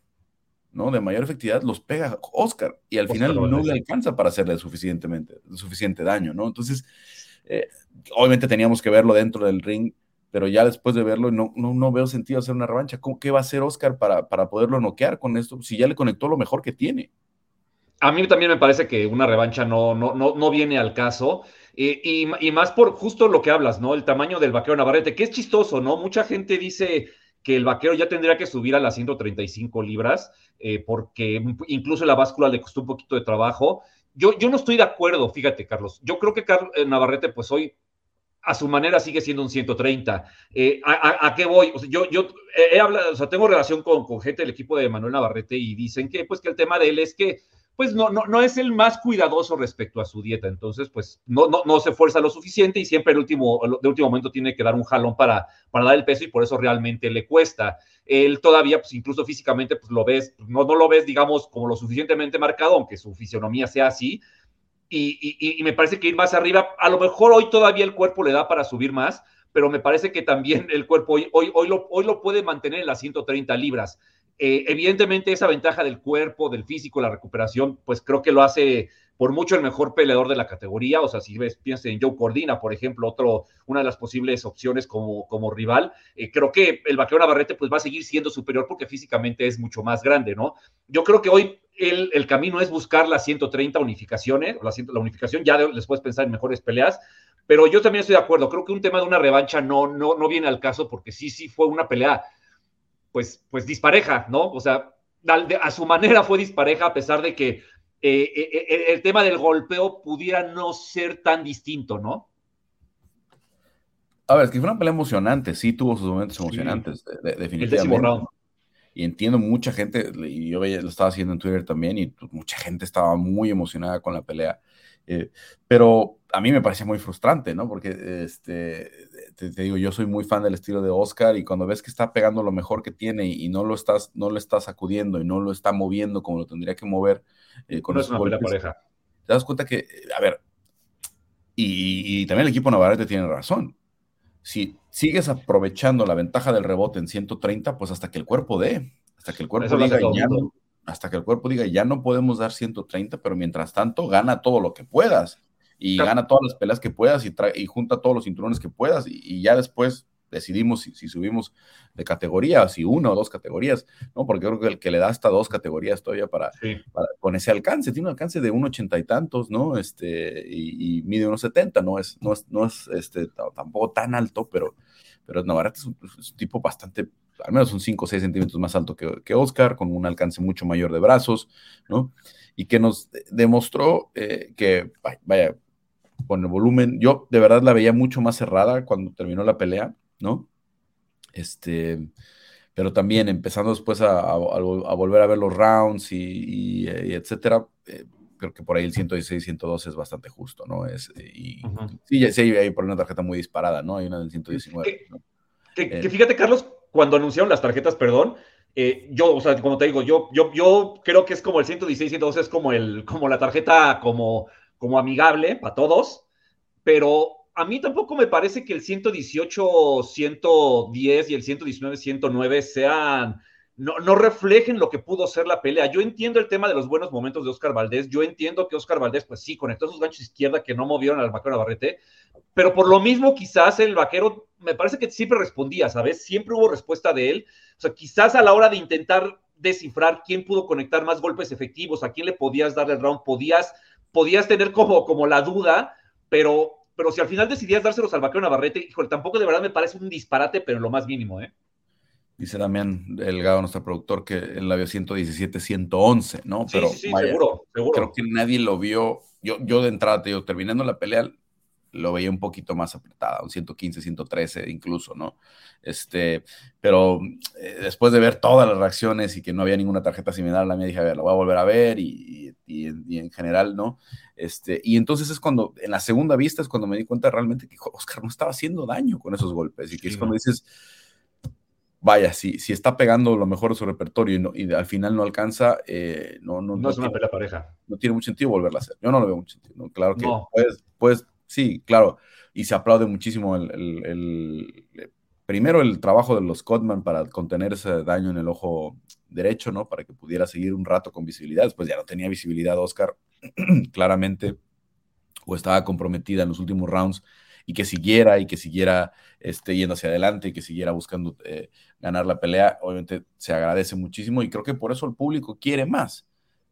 ¿no? De mayor efectividad los pega Oscar y al final no le alcanza para hacerle suficientemente, suficiente daño, ¿no? Entonces, eh, obviamente teníamos que verlo dentro del ring, pero ya después de verlo no, no, veo sentido hacer una revancha. ¿Qué va a hacer Oscar para, para poderlo noquear con esto? Si ya le conectó lo mejor que tiene. A mí también me parece que una revancha no, no, no, no viene al caso. y, y, más por justo lo que hablas, ¿no? El tamaño del vaquero Navarrete, que es chistoso, ¿no? Mucha gente dice, que el vaquero ya tendría que subir a las 135 libras, eh, porque incluso la báscula le costó un poquito de trabajo. Yo, yo no estoy de acuerdo, fíjate, Carlos. Yo creo que Carlos eh, Navarrete, pues hoy a su manera sigue siendo un 130. Eh, ¿a, qué voy? yo yo he hablado, o sea, tengo relación con, con, gente del equipo de Manuel Navarrete y dicen que, pues, que el tema de él es que pues no, no, no es el más cuidadoso respecto a su dieta. Entonces, pues no, no, no se esfuerza lo suficiente y siempre el último, de último momento tiene que dar un jalón para, para dar el peso y por eso realmente le cuesta. Él todavía, pues incluso físicamente, pues lo ves, no, no lo ves, digamos, como lo suficientemente marcado, aunque su fisionomía sea así. Y, me parece que ir más arriba, a lo mejor hoy todavía el cuerpo le da para subir más, pero me parece que también el cuerpo hoy, hoy, hoy, lo, hoy lo puede mantener en las 130 libras. Eh, evidentemente esa ventaja del cuerpo, del físico, la recuperación, pues creo que lo hace por mucho el mejor peleador de la categoría. O sea, si ves, piensa en Joe Cordina, por ejemplo, otro, una de las posibles opciones como, como rival, eh, creo que el vaquero Navarrete pues va a seguir siendo superior porque físicamente es mucho más grande, ¿no? Yo creo que hoy el, el camino es buscar las 130 unificaciones, la, unificación, ya les puedes pensar en mejores peleas, pero yo también estoy de acuerdo, creo que un tema de una revancha no, no, no viene al caso porque sí, sí fue una pelea pues, pues dispareja, ¿no? O sea, a su manera fue dispareja a pesar de que eh, eh, eh, el tema del golpeo pudiera no ser tan distinto, ¿no? A ver, es que fue una pelea emocionante, sí tuvo sus momentos emocionantes, definitivamente. Y entiendo mucha gente, y yo lo estaba haciendo en Twitter también, y pues, mucha gente estaba muy emocionada con la pelea. Pero a mí me parecía muy frustrante, ¿no? Porque este, te, digo, yo soy muy fan del estilo de Oscar y cuando ves que está pegando lo mejor que tiene y, no lo estás, no lo está sacudiendo y no lo está moviendo como lo tendría que mover eh, con no es una pareja. Te das cuenta que, a ver, y, también el equipo Navarrete tiene razón. Si sigues aprovechando la ventaja del rebote en 130, pues hasta que el cuerpo dé, hasta que el cuerpo diga ya no, hasta que el cuerpo diga ya no podemos dar 130, pero mientras tanto gana todo lo que puedas y gana todas las peleas que puedas y, y junta todos los cinturones que puedas y, ya después decidimos si, subimos de categoría, si una o dos categorías, ¿no? Porque creo que el que le da hasta dos categorías todavía para, con ese alcance, tiene un alcance de un ochenta y tantos, ¿no? Este, y, mide unos setenta, no es, no es, no es este, tampoco tan alto, pero, pero Navarrete es un, tipo bastante, al menos un 5 o 6 centímetros más alto que, que Oscar, con un alcance mucho mayor de brazos, ¿no? Y que nos demostró eh, que, vaya, con el volumen. Yo de verdad la veía mucho más cerrada cuando terminó la pelea, ¿no? Este, pero también empezando después a, volver a ver los rounds y, etcétera, eh, creo que por ahí el 116, 112 es bastante justo, ¿no? Es, y, Sí, sí, hay por una tarjeta muy disparada, ¿no? Hay una del 119. Que, que, fíjate, Carlos, cuando anunciaron las tarjetas, perdón, eh, yo, o sea, como te digo, yo, yo, yo creo que es como el 116, 112 es como, el, como la tarjeta como como amigable para todos, pero a mí tampoco me parece que el 118, 110 y el 119, 109 sean, no, no, reflejen lo que pudo ser la pelea. Yo entiendo el tema de los buenos momentos de Oscar Valdés, yo entiendo que Oscar Valdés, pues sí, conectó esos ganchos izquierda que no movieron al vaquero Navarrete, pero por lo mismo quizás el vaquero, me parece que siempre respondía, ¿sabes? Siempre hubo respuesta de él. O sea, quizás a la hora de intentar descifrar quién pudo conectar más golpes efectivos, a quién le podías dar el round, podías podías tener como, como la duda, pero, pero si al final decidías dárselos al vaquero Navarrete, híjole, tampoco de verdad me parece un disparate, pero lo más mínimo, ¿eh? Dice Damián Delgado, nuestro productor, que él la vio 117, 111, ¿no? Pero sí, sí, seguro, seguro. Creo que nadie lo vio. Yo, yo de entrada, te digo, terminando la pelea, lo veía un poquito más apretada, un 115, 113 incluso, ¿no? Este, pero eh, después de ver todas las reacciones y que no había ninguna tarjeta similar a la mía, dije, a ver, lo voy a volver a ver y, y, en general, ¿no? Este, y entonces es cuando, en la segunda vista es cuando me di cuenta realmente que Oscar no estaba haciendo daño con esos golpes y que es cuando dices, vaya, si, si está pegando lo mejor de su repertorio y, al final no alcanza, eh, no, no, no, es una pelea pareja. No tiene mucho sentido volverla a hacer. Yo no lo veo mucho sentido. Claro que puedes, puedes Sí, claro. Y se aplaude muchísimo el, primero el trabajo de los Codman para contener ese daño en el ojo derecho, ¿no? Para que pudiera seguir un rato con visibilidad. Después ya no tenía visibilidad Oscar, claramente, o estaba comprometida en los últimos rounds, y que siguiera y que siguiera este, yendo hacia adelante y que siguiera buscando eh, ganar la pelea, obviamente se agradece muchísimo y creo que por eso el público quiere más.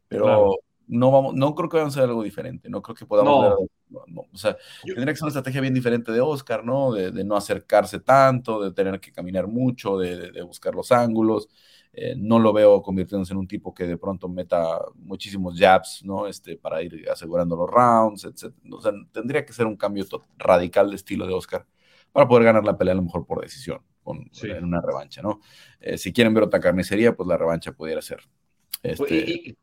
Pero no, vamos, no creo que vamos a hacer algo diferente, no creo que podamos o sea, tendría que ser una estrategia bien diferente de Oscar, ¿no? De, no acercarse tanto, de tener que caminar mucho, de, buscar los ángulos. Eh, no lo veo convirtiéndose en un tipo que de pronto meta muchísimos jabs, ¿no? Este, para ir asegurando los rounds, etc. O sea, tendría que ser un cambio radical de estilo de Oscar para poder ganar la pelea a lo mejor por decisión, con, en una revancha, ¿no? Eh, si quieren ver otra carnicería, pues la revancha pudiera ser Este...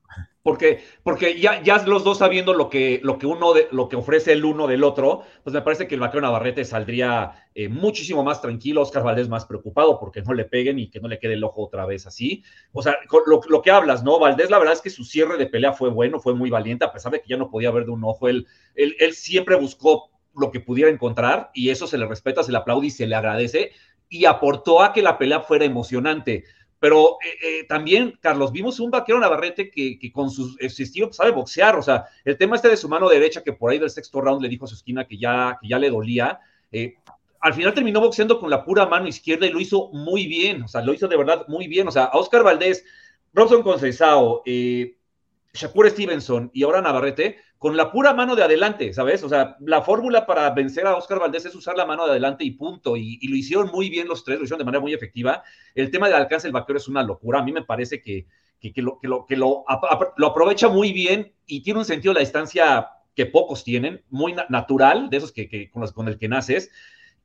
porque, porque ya, ya los dos sabiendo lo que, lo que uno de, lo que ofrece el uno del otro, pues me parece que el vaquero Navarrete saldría eh, muchísimo más tranquilo, Oscar Valdés más preocupado porque no le peguen y que no le quede el ojo otra vez así. O sea, lo, lo, que hablas, ¿no? Valdés, la verdad es que su cierre de pelea fue bueno, fue muy valiente, a pesar de que ya no podía ver de un ojo. Él, él, él siempre buscó lo que pudiera encontrar y eso se le respeta, se le aplaude y se le agradece y aportó a que la pelea fuera emocionante. Pero eh, eh, también, Carlos, vimos un vaquero Navarrete que, que con su, estilo sabe boxear. O sea, el tema este de su mano derecha, que por ahí del sexto round le dijo a su esquina que ya, que ya le dolía. Eh, al final terminó boxeando con la pura mano izquierda y lo hizo muy bien. O sea, lo hizo de verdad muy bien. O sea, Oscar Valdés, Robson Conceição, eh, Shakur Stevenson y ahora Navarrete, con la pura mano de adelante, ¿sabes? O sea, la fórmula para vencer a Oscar Valdés es usar la mano de adelante y punto. Y, lo hicieron muy bien los tres, lo hicieron de manera muy efectiva. El tema del alcance del vaquero es una locura. A mí me parece que, que, lo, que, lo, aprovecha muy bien y tiene un sentido de la distancia que pocos tienen, muy na natural, de esos que, que con, los, con, el que naces.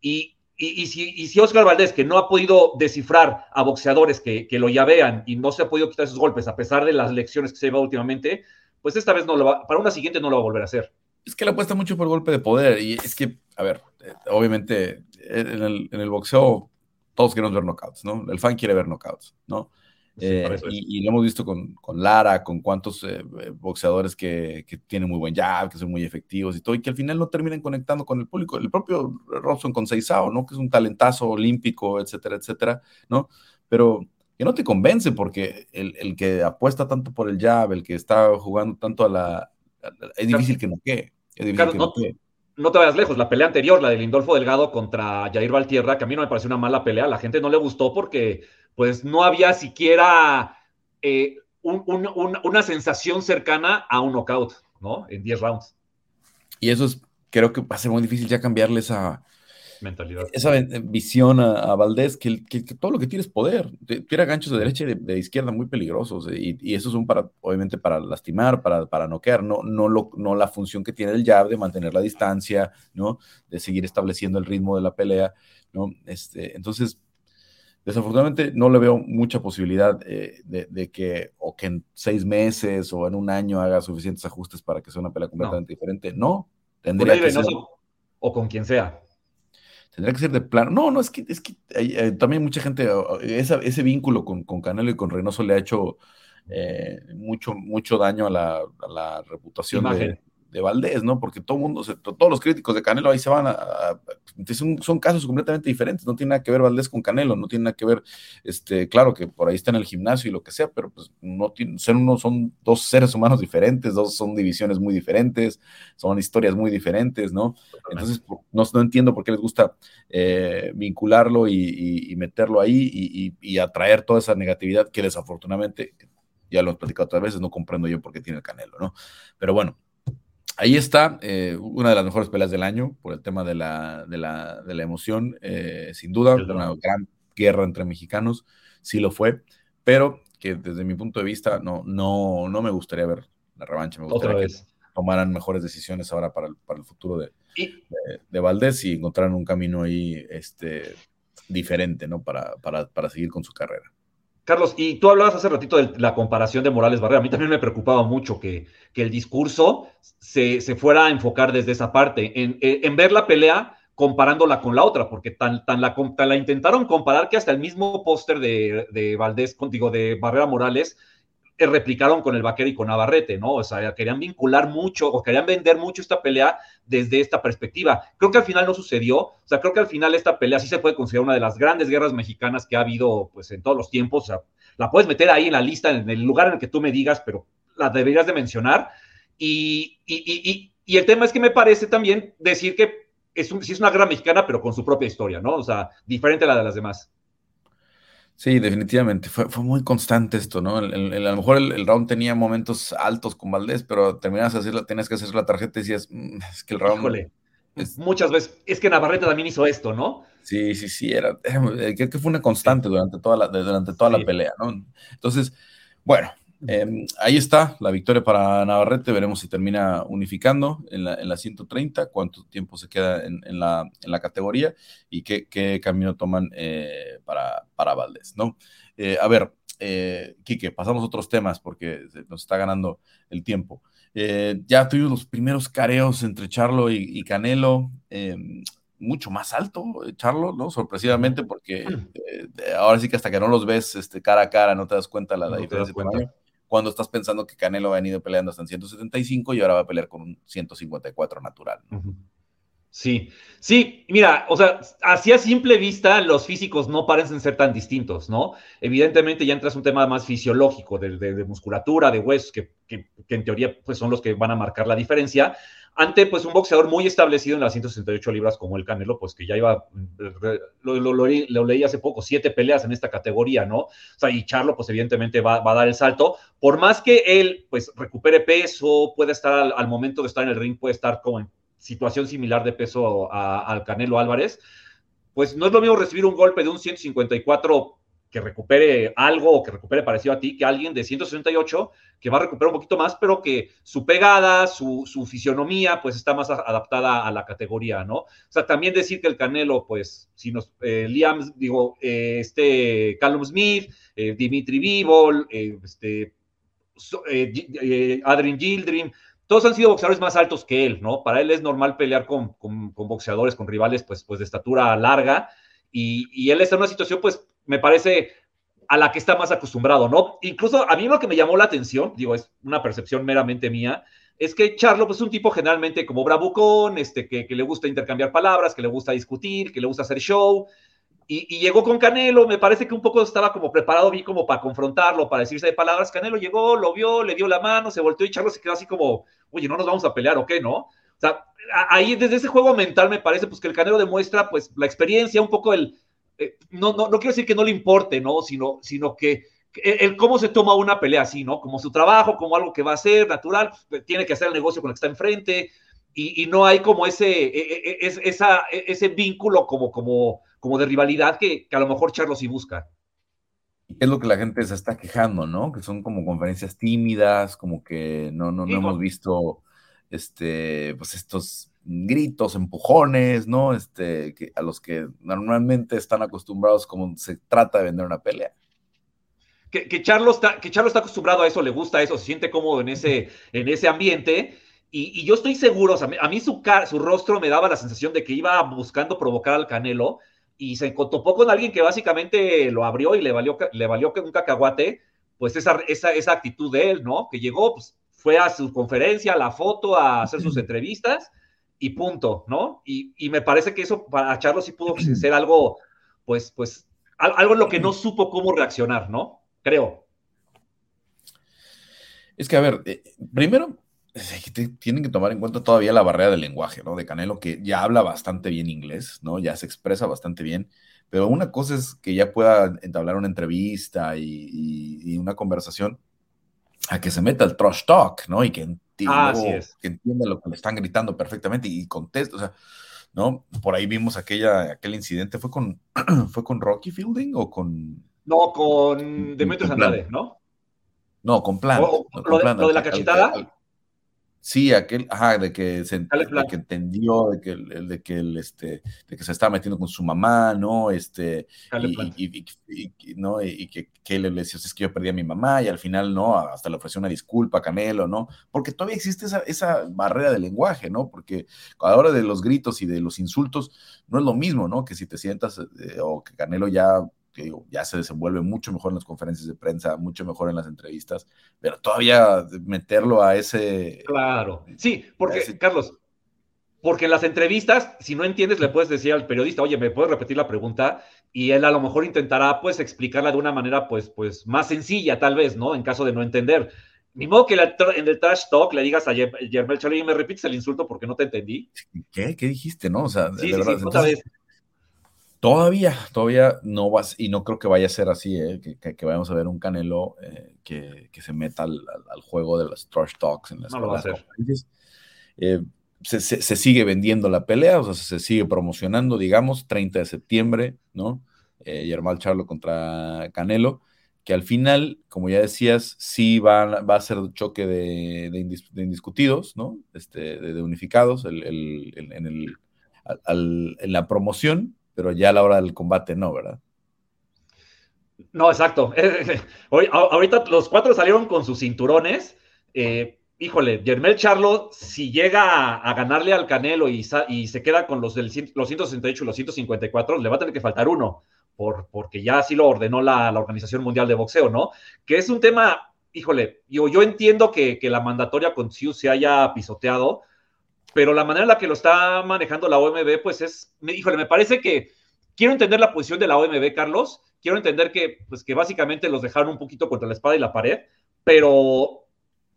Y, y, y, si, y, si, Oscar Valdés, que no ha podido descifrar a boxeadores que, que, lo llavean y no se ha podido quitar esos golpes, a pesar de las lecciones que se lleva últimamente, pues esta vez no lo va, para una siguiente no lo va a volver a hacer. Es que le apuesta mucho por golpe de poder y es que, a ver, obviamente en el, en el boxeo todos queremos ver knockouts, ¿no? El fan quiere ver knockouts, ¿no? Sí, eh, y, y, lo hemos visto con, con Lara, con cuantos eh, boxeadores que, que, tienen muy buen jab, que son muy efectivos y todo, y que al final no terminan conectando con el público. El propio Robson con Seisao, ¿no? Que es un talentazo olímpico, etcétera, etcétera, ¿no? Pero que no te convence porque el, el, que apuesta tanto por el jab, el que está jugando tanto a la... A es difícil que no quede. Es difícil claro, que no, no quede no te vayas lejos, la pelea anterior, la de Lindolfo Delgado contra Jair Valtierra, que a mí no me pareció una mala pelea, la gente no le gustó porque pues no había siquiera eh, un, un, un, una sensación cercana a un knockout, ¿no? En 10 rounds. Y eso es, creo que va a ser muy difícil ya cambiarle esa mentalidad. Esa visión a, a Valdés, que, que, que, todo lo que tiene es poder. Tira ganchos de derecha y de, de izquierda muy peligrosos. Y, y esos son para, obviamente, para lastimar, para, para noquear, no, no, lo, no la función que tiene el jab de mantener la distancia, ¿no? De seguir estableciendo el ritmo de la pelea, ¿no? Este, entonces, desafortunadamente no le veo mucha posibilidad eh, de, de, que o que en seis meses o en un año haga suficientes ajustes para que sea una pelea completamente no. diferente. No, tendría que ser... O con quien sea tendría que ser de plano. No, no, es que, es que eh, también mucha gente, esa, ese vínculo con, con, Canelo y con Reynoso le ha hecho eh, mucho, mucho daño a la, a la reputación de, de, Valdés, ¿no? Porque todo mundo, todos los críticos de Canelo ahí se van a. a son, son, casos completamente diferentes, no tiene nada que ver Valdés con Canelo, no tiene nada que ver, este, claro que por ahí está en el gimnasio y lo que sea, pero pues no tiene, son, uno, son dos seres humanos diferentes, dos son divisiones muy diferentes, son historias muy diferentes, ¿no? Entonces, no, no entiendo por qué les gusta eh, vincularlo y, y, y, meterlo ahí y, y atraer toda esa negatividad que desafortunadamente ya lo he platicado otras veces, no comprendo yo por qué tiene el Canelo, ¿no? Pero bueno, ahí está, eh, una de las mejores peleas del año por el tema de la, de la, de la emoción, eh, sin duda, una gran guerra entre mexicanos, sí lo fue, pero que desde mi punto de vista no, no, no me gustaría ver la revancha, me gustaría que tomaran mejores decisiones ahora para el, para el futuro de, de, de, Valdés y encontraran un camino ahí este, diferente, ¿no? Para, para, para seguir con su carrera. Carlos, y tú hablabas hace ratito de la comparación de Morales Barrera. A mí también me preocupaba mucho que, que el discurso se, se, fuera a enfocar desde esa parte, en, en, ver la pelea comparándola con la otra, porque tan, tan, la, tan la intentaron comparar que hasta el mismo póster de, de Valdés, contigo, de Barrera Morales, replicaron con el Vaquero y con Navarrete, ¿no? O sea, querían vincular mucho o querían vender mucho esta pelea desde esta perspectiva. Creo que al final no sucedió, o sea, creo que al final esta pelea sí se puede considerar una de las grandes guerras mexicanas que ha habido, pues, en todos los tiempos, o sea, la puedes meter ahí en la lista, en el lugar en el que tú me digas, pero la deberías de mencionar. Y, el tema es que me parece también decir que es sí es una guerra mexicana, pero con su propia historia, ¿no? O sea, diferente a la de las demás. Sí, definitivamente. Fue, fue, muy constante esto, ¿no? El, el, a lo mejor el, round tenía momentos altos con Valdés, pero terminabas de hacer, tenías que hacer la tarjeta y decías, mmm, es que el round. Híjole. Es... Muchas veces. Es que Navarrete también hizo esto, ¿no? Sí, sí, sí. Era, era creo que fue una constante durante toda la, durante toda sí. la pelea, ¿no? Entonces, bueno, eh, ahí está la victoria para Navarrete. Veremos si termina unificando en la, en la 130, cuánto tiempo se queda en, en, la, en la, categoría y qué, qué camino toman eh, para, para Valdés, ¿no? Eh, a ver, eh, Quique, pasamos a otros temas porque nos está ganando el tiempo. Ya tuvimos los primeros careos entre Charlo y, Canelo, em, mucho más alto, Charlo, ¿no? Sorpresivamente, porque ahora sí que hasta que no los ves este, cara a cara no te das cuenta la, la diferencia cuando estás pensando que Canelo ha venido peleando hasta en 175 y ahora va a pelear con un 154 natural. Sí, sí, mira, o sea, así a simple vista los físicos no parecen ser tan distintos, ¿no? Evidentemente ya entras un tema más fisiológico, de, musculatura, de huesos, que, en teoría pues son los que van a marcar la diferencia, ante pues un boxeador muy establecido en las 168 libras como el Canelo, pues que ya iba, lo, leí hace poco, siete peleas en esta categoría, ¿no? O sea, y Charlo pues evidentemente va, a dar el salto, por más que él pues recupere peso, puede estar al, al, momento de estar en el ring, puede estar como en situación similar de peso al Canelo Álvarez, pues no es lo mismo recibir un golpe de un 154 que recupere algo o que recupere parecido a ti que alguien de 168 que va a recuperar un poquito más, pero que su pegada, su, fisionomía, pues está más adaptada a la categoría, ¿no? O sea, también decir que el Canelo, pues, si nos, eh, Liam, digo, eh, este, Callum Smith, eh, Dimitri Vivol, este, Adrian Gildrim, todos han sido boxeadores más altos que él, ¿no? Para él es normal pelear con, con, boxeadores, con rivales, pues, pues de estatura larga, y, y él está en una situación, pues, me parece a la que está más acostumbrado, ¿no? Incluso a mí lo que me llamó la atención, digo, es una percepción meramente mía, es que Charlo pues, es un tipo generalmente como bravucón, este, que, que, le gusta intercambiar palabras, que le gusta discutir, que le gusta hacer show, y, llegó con Canelo, me parece que un poco estaba como preparado, vi como para confrontarlo, para decirse de palabras, Canelo llegó, lo vio, le dio la mano, se volteó y Charlo se quedó así como, oye, no nos vamos a pelear o qué, ¿no? O sea, ahí desde ese juego mental me parece pues que el Canelo demuestra pues la experiencia, un poco el, eh, no, no, no quiero decir que no le importe, ¿no? Sino, sino que el, cómo se toma una pelea así, ¿no? Como su trabajo, como algo que va a ser natural, pues, tiene que hacer el negocio con el que está enfrente, y, no hay como ese, e, e, e, esa, ese vínculo como, como, como de rivalidad que, a lo mejor Charlo sí busca. Es lo que la gente se está quejando, ¿no? Que son como conferencias tímidas, como que no, no, no hemos visto este, pues estos gritos, empujones, ¿no? Este, que, a los que normalmente están acostumbrados como se trata de vender una pelea. Que, que, Charlo está, que Charlo está acostumbrado a eso, le gusta eso, se siente cómodo en ese, en ese ambiente. Y, yo estoy seguro, o sea, a mí su, su rostro me daba la sensación de que iba buscando provocar al Canelo y se topó con alguien que básicamente lo abrió y le valió, le valió un cacahuate, pues esa, esa, esa actitud de él, ¿no? Que llegó, pues fue a su conferencia, a la foto, a hacer sus entrevistas y punto, ¿no? Y, me parece que eso para Charlo sí pudo ser algo, pues, pues, algo en lo que no supo cómo reaccionar, ¿no? Creo. Es que, a ver, eh, primero, tienen que tomar en cuenta todavía la barrera del lenguaje, ¿no? De Canelo, que ya habla bastante bien inglés, ¿no? Ya se expresa bastante bien, pero una cosa es que ya pueda entablar una entrevista y, una conversación a que se meta el trash talk, ¿no? Y que Ah, que entienda lo que le están gritando perfectamente y contesta, o sea, ¿no? Por ahí vimos aquella, aquel incidente, ¿fue con, ¿fue con Rocky Fielding o con...? No, con Demetrius Andrade, ¿no? No, con Plan. lo, de, la cachetada. Sí, aquel, ajá, de que se que entendió, de que, de que el, este, de que se estaba metiendo con su mamá, ¿no? Este, y, ¿no? y, que, que le decía, es que yo perdí a mi mamá, y al final, ¿no? Hasta le ofreció una disculpa a Canelo, ¿no? Porque todavía existe esa, esa barrera de lenguaje, ¿no? Porque a la hora de los gritos y de los insultos, no es lo mismo, ¿no? Que si te sientas, eh, o que Canelo ya que ya se desenvuelve mucho mejor en las conferencias de prensa, mucho mejor en las entrevistas, pero todavía meterlo a ese... Claro, sí, porque, Carlos, porque en las entrevistas, si no entiendes, le puedes decir al periodista, oye, ¿me puedes repetir la pregunta? Y él a lo mejor intentará, pues, explicarla de una manera, pues, pues, más sencilla, tal vez, ¿no? En caso de no entender. Ni modo que en el trash talk le digas a Yermel Charlie, me repites el insulto porque no te entendí. ¿Qué? ¿Qué dijiste, no? O sea, de verdad. Sí, Todavía, todavía no vas, y no creo que vaya a ser así, ¿eh? que, vayamos a ver un Canelo eh, que, se meta al, juego de los trash talks en las no lo va a hacer. Eh, se, sigue vendiendo la pelea, o sea, se sigue promocionando, digamos, 30 de septiembre, ¿no? Yermal Charlo contra Canelo, que al final, como ya decías, sí va, va a ser choque de, indiscutidos, ¿no? Este, de, unificados en, el, en la promoción pero ya a la hora del combate no, ¿verdad? No, exacto. Ahorita los cuatro salieron con sus cinturones. Eh, híjole, Germel Charlo, si llega a, ganarle al Canelo y, y, se queda con los, del, los 168 y los 154, le va a tener que faltar uno, por, porque ya así lo ordenó la, Organización Mundial de Boxeo, ¿no? Que es un tema, híjole, yo, yo entiendo que, que la mandatoria con Siu se haya pisoteado, pero la manera en la que lo está manejando la OMB, pues es, híjole, me parece que quiero entender la posición de la OMB, Carlos, quiero entender que, pues, que básicamente los dejaron un poquito contra la espada y la pared, pero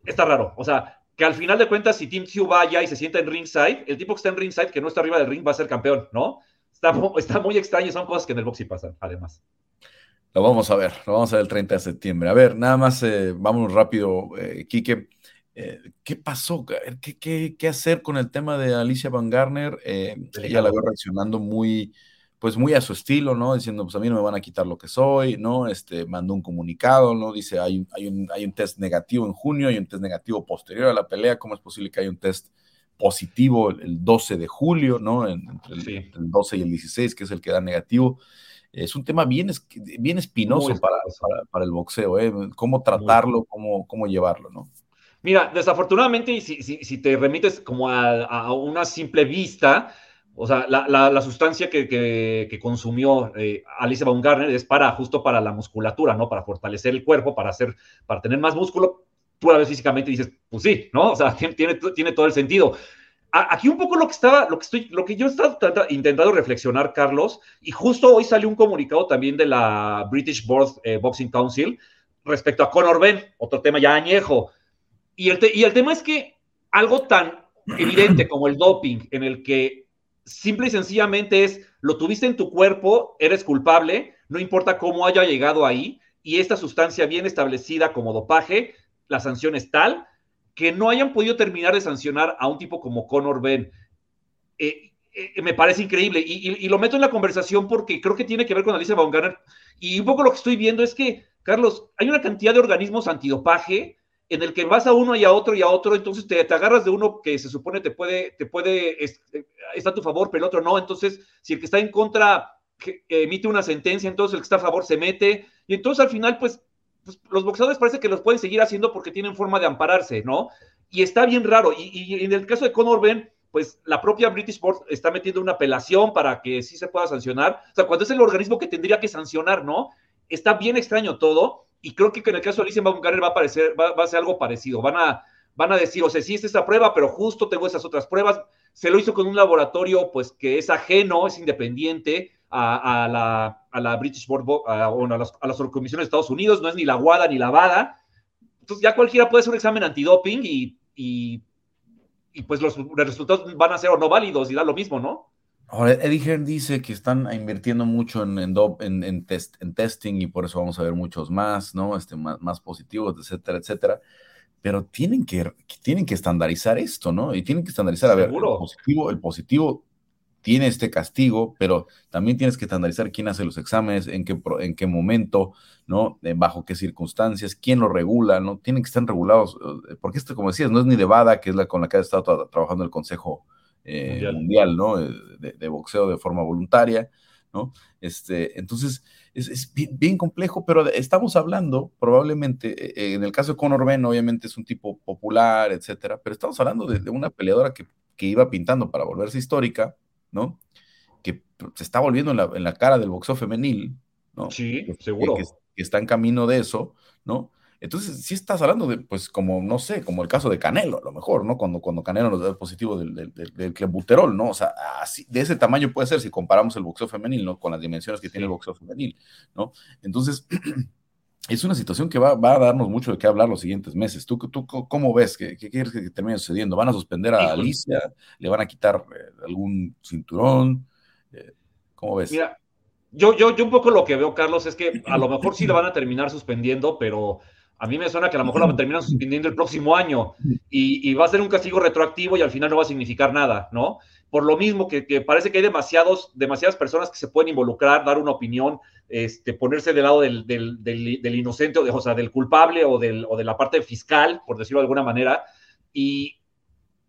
está raro. O sea, que al final de cuentas, si Tim Tzu vaya y se sienta en ringside, el tipo que está en ringside, que no está arriba del ring, va a ser campeón, ¿no? Está, está muy extraño, son cosas que en el boxing pasan, además. Lo vamos a ver, lo vamos a ver el 30 de septiembre. A ver, nada más, eh, vamos rápido, eh, Quique. Eh, ¿Qué pasó? ¿Qué, ¿Qué, qué, hacer con el tema de Alicia Van Garner? ella la veo reaccionando muy, pues muy a su estilo, ¿no? Diciendo, pues a mí no me van a quitar lo que soy, ¿no? Este, mandó un comunicado, ¿no? Dice, hay, hay, un, hay un test negativo en junio, hay un test negativo posterior a la pelea, ¿cómo es posible que haya un test positivo el 12 de julio, ¿no? Entre el, 12 y el 16, que es el que da negativo. Es un tema bien, bien espinoso para, para, el boxeo, ¿eh? Cómo tratarlo, cómo, cómo llevarlo, ¿no? Mira, desafortunadamente, si, si, te remites como a, una simple vista, o sea, la, sustancia que, consumió eh, Alice Baumgartner es para, justo para la musculatura, ¿no? Para fortalecer el cuerpo, para hacer, para tener más músculo. Tú a veces físicamente dices, pues sí, ¿no? O sea, tiene, tiene todo el sentido. aquí un poco lo que estaba, lo que estoy, lo que yo estaba intentando reflexionar, Carlos, y justo hoy salió un comunicado también de la British Board eh, Boxing Council respecto a Conor Ben, otro tema ya añejo. Y el, tema es que algo tan evidente como el doping, en el que simple y sencillamente es, lo tuviste en tu cuerpo, eres culpable, no importa cómo haya llegado ahí, y esta sustancia bien establecida como dopaje, la sanción es tal que no hayan podido terminar de sancionar a un tipo como Conor Ben. Eh, eh, me parece increíble y, lo meto en la conversación porque creo que tiene que ver con Alicia Baumgartner y un poco lo que estoy viendo es que, Carlos, hay una cantidad de organismos antidopaje en el que vas a uno y a otro y a otro, entonces te, te agarras de uno que se supone te puede, te puede, está a tu favor, pero el otro no. Entonces, si el que está en contra emite una sentencia, entonces el que está a favor se mete. Y entonces al final, pues, pues, los boxeadores parece que los pueden seguir haciendo porque tienen forma de ampararse, ¿no? Y está bien raro. Y, en el caso de Conor Ben, pues la propia British Board está metiendo una apelación para que sí se pueda sancionar. O sea, cuando es el organismo que tendría que sancionar, ¿no? Está bien extraño todo y creo que en el caso de Alicia Baumgartner va a, parecer, va, a ser algo parecido. Van a, van a decir, o sea, sí es esta prueba, pero justo tengo esas otras pruebas. Se lo hizo con un laboratorio, pues, que es ajeno, es independiente a, la, a la, British Board, a, bueno, a, las, a las comisiones de Estados Unidos, no es ni la guada ni la VADA. Entonces ya cualquiera puede hacer un examen antidoping y, y, y pues los resultados van a ser o no válidos y da lo mismo, ¿no? Ahora, Eddie Hearn dice que están invirtiendo mucho en, en, en, test, en testing y por eso vamos a ver muchos más, ¿no? Este, más, más positivos, etcétera, etcétera. Pero tienen que, tienen que estandarizar esto, ¿no? Y tienen que estandarizar, a ver, el positivo, el positivo tiene este castigo, pero también tienes que estandarizar quién hace los exámenes, en qué, en qué momento, ¿no? bajo qué circunstancias, quién lo regula, ¿no? Tienen que estar regulados, eh, porque esto, como decías, no es ni de VADA, que es la con la que ha estado trabajando el Consejo eh, mundial. ¿no? Eh, de, boxeo de forma voluntaria, ¿no? Este, entonces, es, bien, complejo, pero estamos hablando probablemente, eh, en el caso de Conor Ben, obviamente es un tipo popular, etcétera, pero estamos hablando de, una peleadora que, que, iba pintando para volverse histórica, ¿no? Que se está volviendo en la, cara del boxeo femenil, ¿no? Sí, seguro. que está en camino de eso, ¿no? Entonces, si estás hablando de, pues, como, no sé, como el caso de Canelo, a lo mejor, ¿no? Cuando, cuando Canelo nos da el positivo del, del, del, clenbuterol, ¿no? O sea, así, de ese tamaño puede ser si comparamos el boxeo femenil, ¿no? Con las dimensiones que tiene el boxeo femenil, ¿no? Entonces, es una situación que va, va, a darnos mucho de qué hablar los siguientes meses. ¿Tú, tú cómo ves? ¿Qué, qué quieres que termine sucediendo? ¿Van a suspender a Alicia? ¿Le van a quitar eh, algún cinturón? Eh, ¿Cómo ves? Mira, yo, yo, yo un poco lo que veo, Carlos, es que a lo mejor sí le van a terminar suspendiendo, pero a mí me suena que a lo mejor la terminan suspendiendo el próximo año y, va a ser un castigo retroactivo y al final no va a significar nada, ¿no? Por lo mismo que, parece que hay demasiados, demasiadas personas que se pueden involucrar, dar una opinión, este, ponerse del lado del, inocente, o, de, o sea, del culpable o, o de la parte fiscal, por decirlo de alguna manera. Y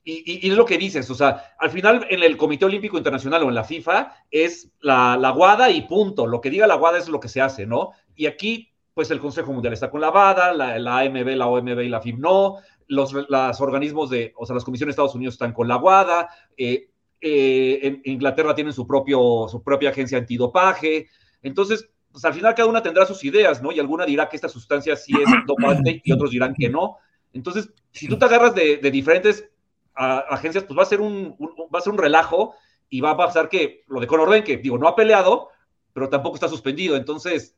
y, es lo que dices, o sea, al final en el Comité Olímpico Internacional o en la FIFA es la, la WADA y punto. Lo que diga la WADA es lo que se hace, ¿no? Y aquí, pues el Consejo Mundial está con la WADA, la, la AMB, la OMB y la FIB no, los, los organismos de, o sea, las comisiones de Estados Unidos están con la WADA, eh, eh, en Inglaterra tienen su, propio, su propia agencia antidopaje. Entonces, pues al final cada una tendrá sus ideas, ¿no? Y alguna dirá que esta sustancia sí es dopante y otros dirán que no. Entonces, si tú te agarras de, de diferentes agencias, pues va a ser un, va a ser un relajo y va a pasar que lo de Conor que digo, no ha peleado, pero tampoco está suspendido. Entonces,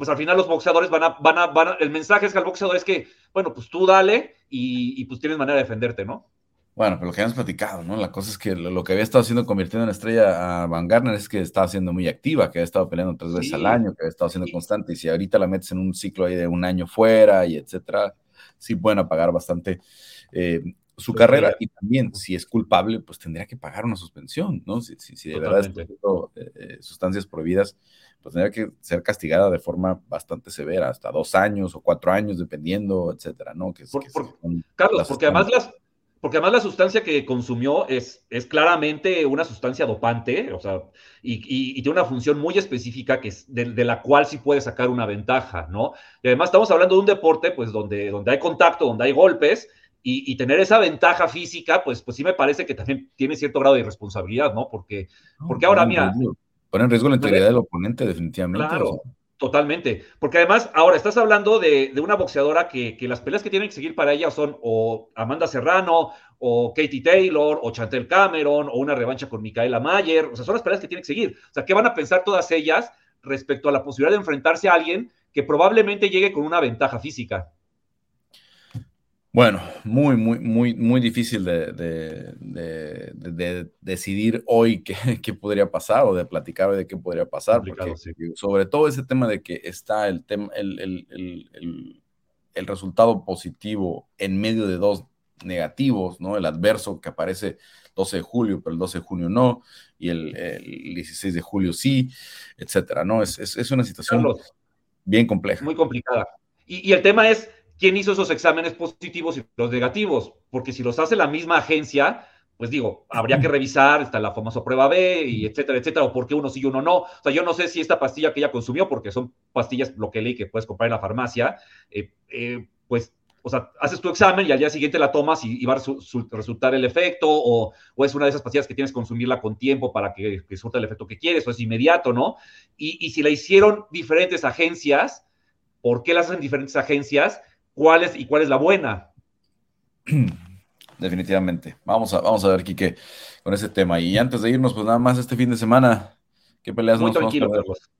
pues al final los boxeadores van a, van a, van a, el mensaje es que al boxeador es que, bueno, pues tú dale y, y pues tienes manera de defenderte, ¿no? Bueno, pero lo que habíamos platicado, ¿no? La cosa es que lo, que había estado haciendo convirtiendo en estrella a Van Garner es que estaba siendo muy activa, que había estado peleando tres veces al año, que había estado siendo constante. Y si ahorita la metes en un ciclo ahí de un año fuera y etcétera, sí pueden apagar bastante eh, su pues carrera y también si es culpable, pues tendría que pagar una suspensión, ¿no? Si, si, si de verdad está eh, eh, sustancias prohibidas, pues tendría que ser castigada de forma bastante severa, hasta dos años o cuatro años, dependiendo, etcétera, ¿no? Que, Carlos, porque además las, porque además la sustancia que consumió es, es claramente una sustancia dopante, o sea, y, y, tiene una función muy específica que es de, de, la cual sí puede sacar una ventaja, ¿no? Y además estamos hablando de un deporte, pues, donde, donde hay contacto, donde hay golpes, y, y, tener esa ventaja física, pues, pues sí me parece que también tiene cierto grado de irresponsabilidad, ¿no? Porque, porque ahora, mira... Pone en riesgo la integridad del oponente, definitivamente. Claro, totalmente. Porque además, ahora estás hablando de, de una boxeadora que, que, las peleas que tienen que seguir para ella son o Amanda Serrano, o Katie Taylor, o Chantel Cameron, o una revancha con Micaela Mayer. O sea, son las peleas que tienen que seguir. O sea, ¿qué van a pensar todas ellas respecto a la posibilidad de enfrentarse a alguien que probablemente llegue con una ventaja física? Bueno, muy, muy, muy, muy difícil de, de, de, de decidir hoy qué, qué, podría pasar o de platicar hoy de qué podría pasar, porque sí. sobre todo ese tema de que está el, tema, el, el, el, el, resultado positivo en medio de dos negativos, ¿no? El adverso que aparece 12 de julio, pero el 12 de junio no, y el, 16 de julio sí, etcétera, ¿no? Es, es, es una situación Carlos, bien compleja. Muy complicada. Y, y el tema es quién hizo esos exámenes positivos y los negativos, porque si los hace la misma agencia, pues digo, habría que revisar, está la famosa prueba B y etcétera, etcétera, o por qué uno sí y uno no. O sea, yo no sé si esta pastilla que ella consumió, porque son pastillas, lo que leí que puedes comprar en la farmacia, eh, eh, pues, o sea, haces tu examen y al día siguiente la tomas y, y va a su, su, resultar el efecto, o, o, es una de esas pastillas que tienes que consumirla con tiempo para que, que surta el efecto que quieres, o es inmediato, ¿no? Y, y si la hicieron diferentes agencias, ¿por qué las hacen diferentes agencias? Cuál es y cuál es la buena. Definitivamente. Vamos a, vamos a ver, Quique, con ese tema. Y antes de irnos, pues nada más este fin de semana, ¿qué peleas Muy tranquilo, Carlos.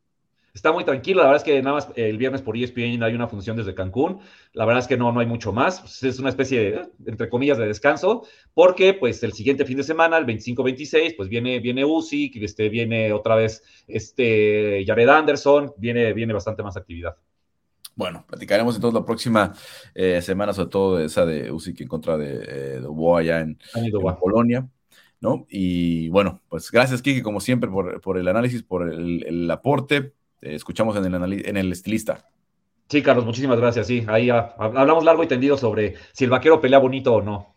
Está muy tranquilo, la verdad es que nada más el viernes por ESPN hay una función desde Cancún, la verdad es que no, no hay mucho más, pues es una especie de, entre comillas, de descanso, porque pues el siguiente fin de semana, el 25-26, pues viene, viene Uzi, este, viene otra vez este Jared Anderson, viene, viene bastante más actividad. Bueno, platicaremos entonces la próxima eh, semana, sobre todo de esa de Usyk en contra de, eh, de Boa allá en, en, Polonia, ¿no? Y bueno, pues gracias, Kiki, como siempre, por, por el análisis, por el, el aporte. Te escuchamos en el, en el estilista. Sí, Carlos, muchísimas gracias. Sí, ahí hablamos largo y tendido sobre si el vaquero pelea bonito o no.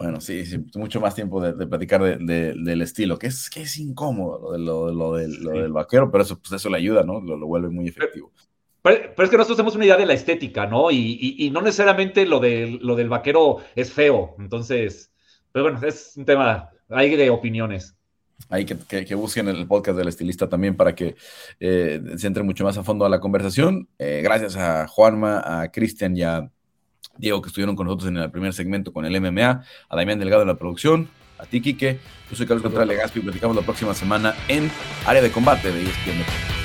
Bueno, sí, sí mucho más tiempo de, de platicar de, de, del estilo, que es, que es incómodo lo, lo, lo, lo sí. del vaquero, pero eso, pues eso le ayuda, ¿no? Lo, vuelve muy efectivo. Pero, pero, pero, es que nosotros tenemos una idea de la estética, ¿no? Y, y, y no necesariamente lo, de, lo del vaquero es feo. Entonces, pero bueno, es un tema, hay de opiniones. Hay que, que, que, busquen el podcast del estilista también para que eh, se entre mucho más a fondo a la conversación. Eh, gracias a Juanma, a Cristian y a Diego que estuvieron con nosotros en el primer segmento con el MMA, a Damián Delgado en la producción, a ti, Quique. Yo soy Carlos Contreras Legaspi y platicamos la próxima semana en Área de Combate de ESPN.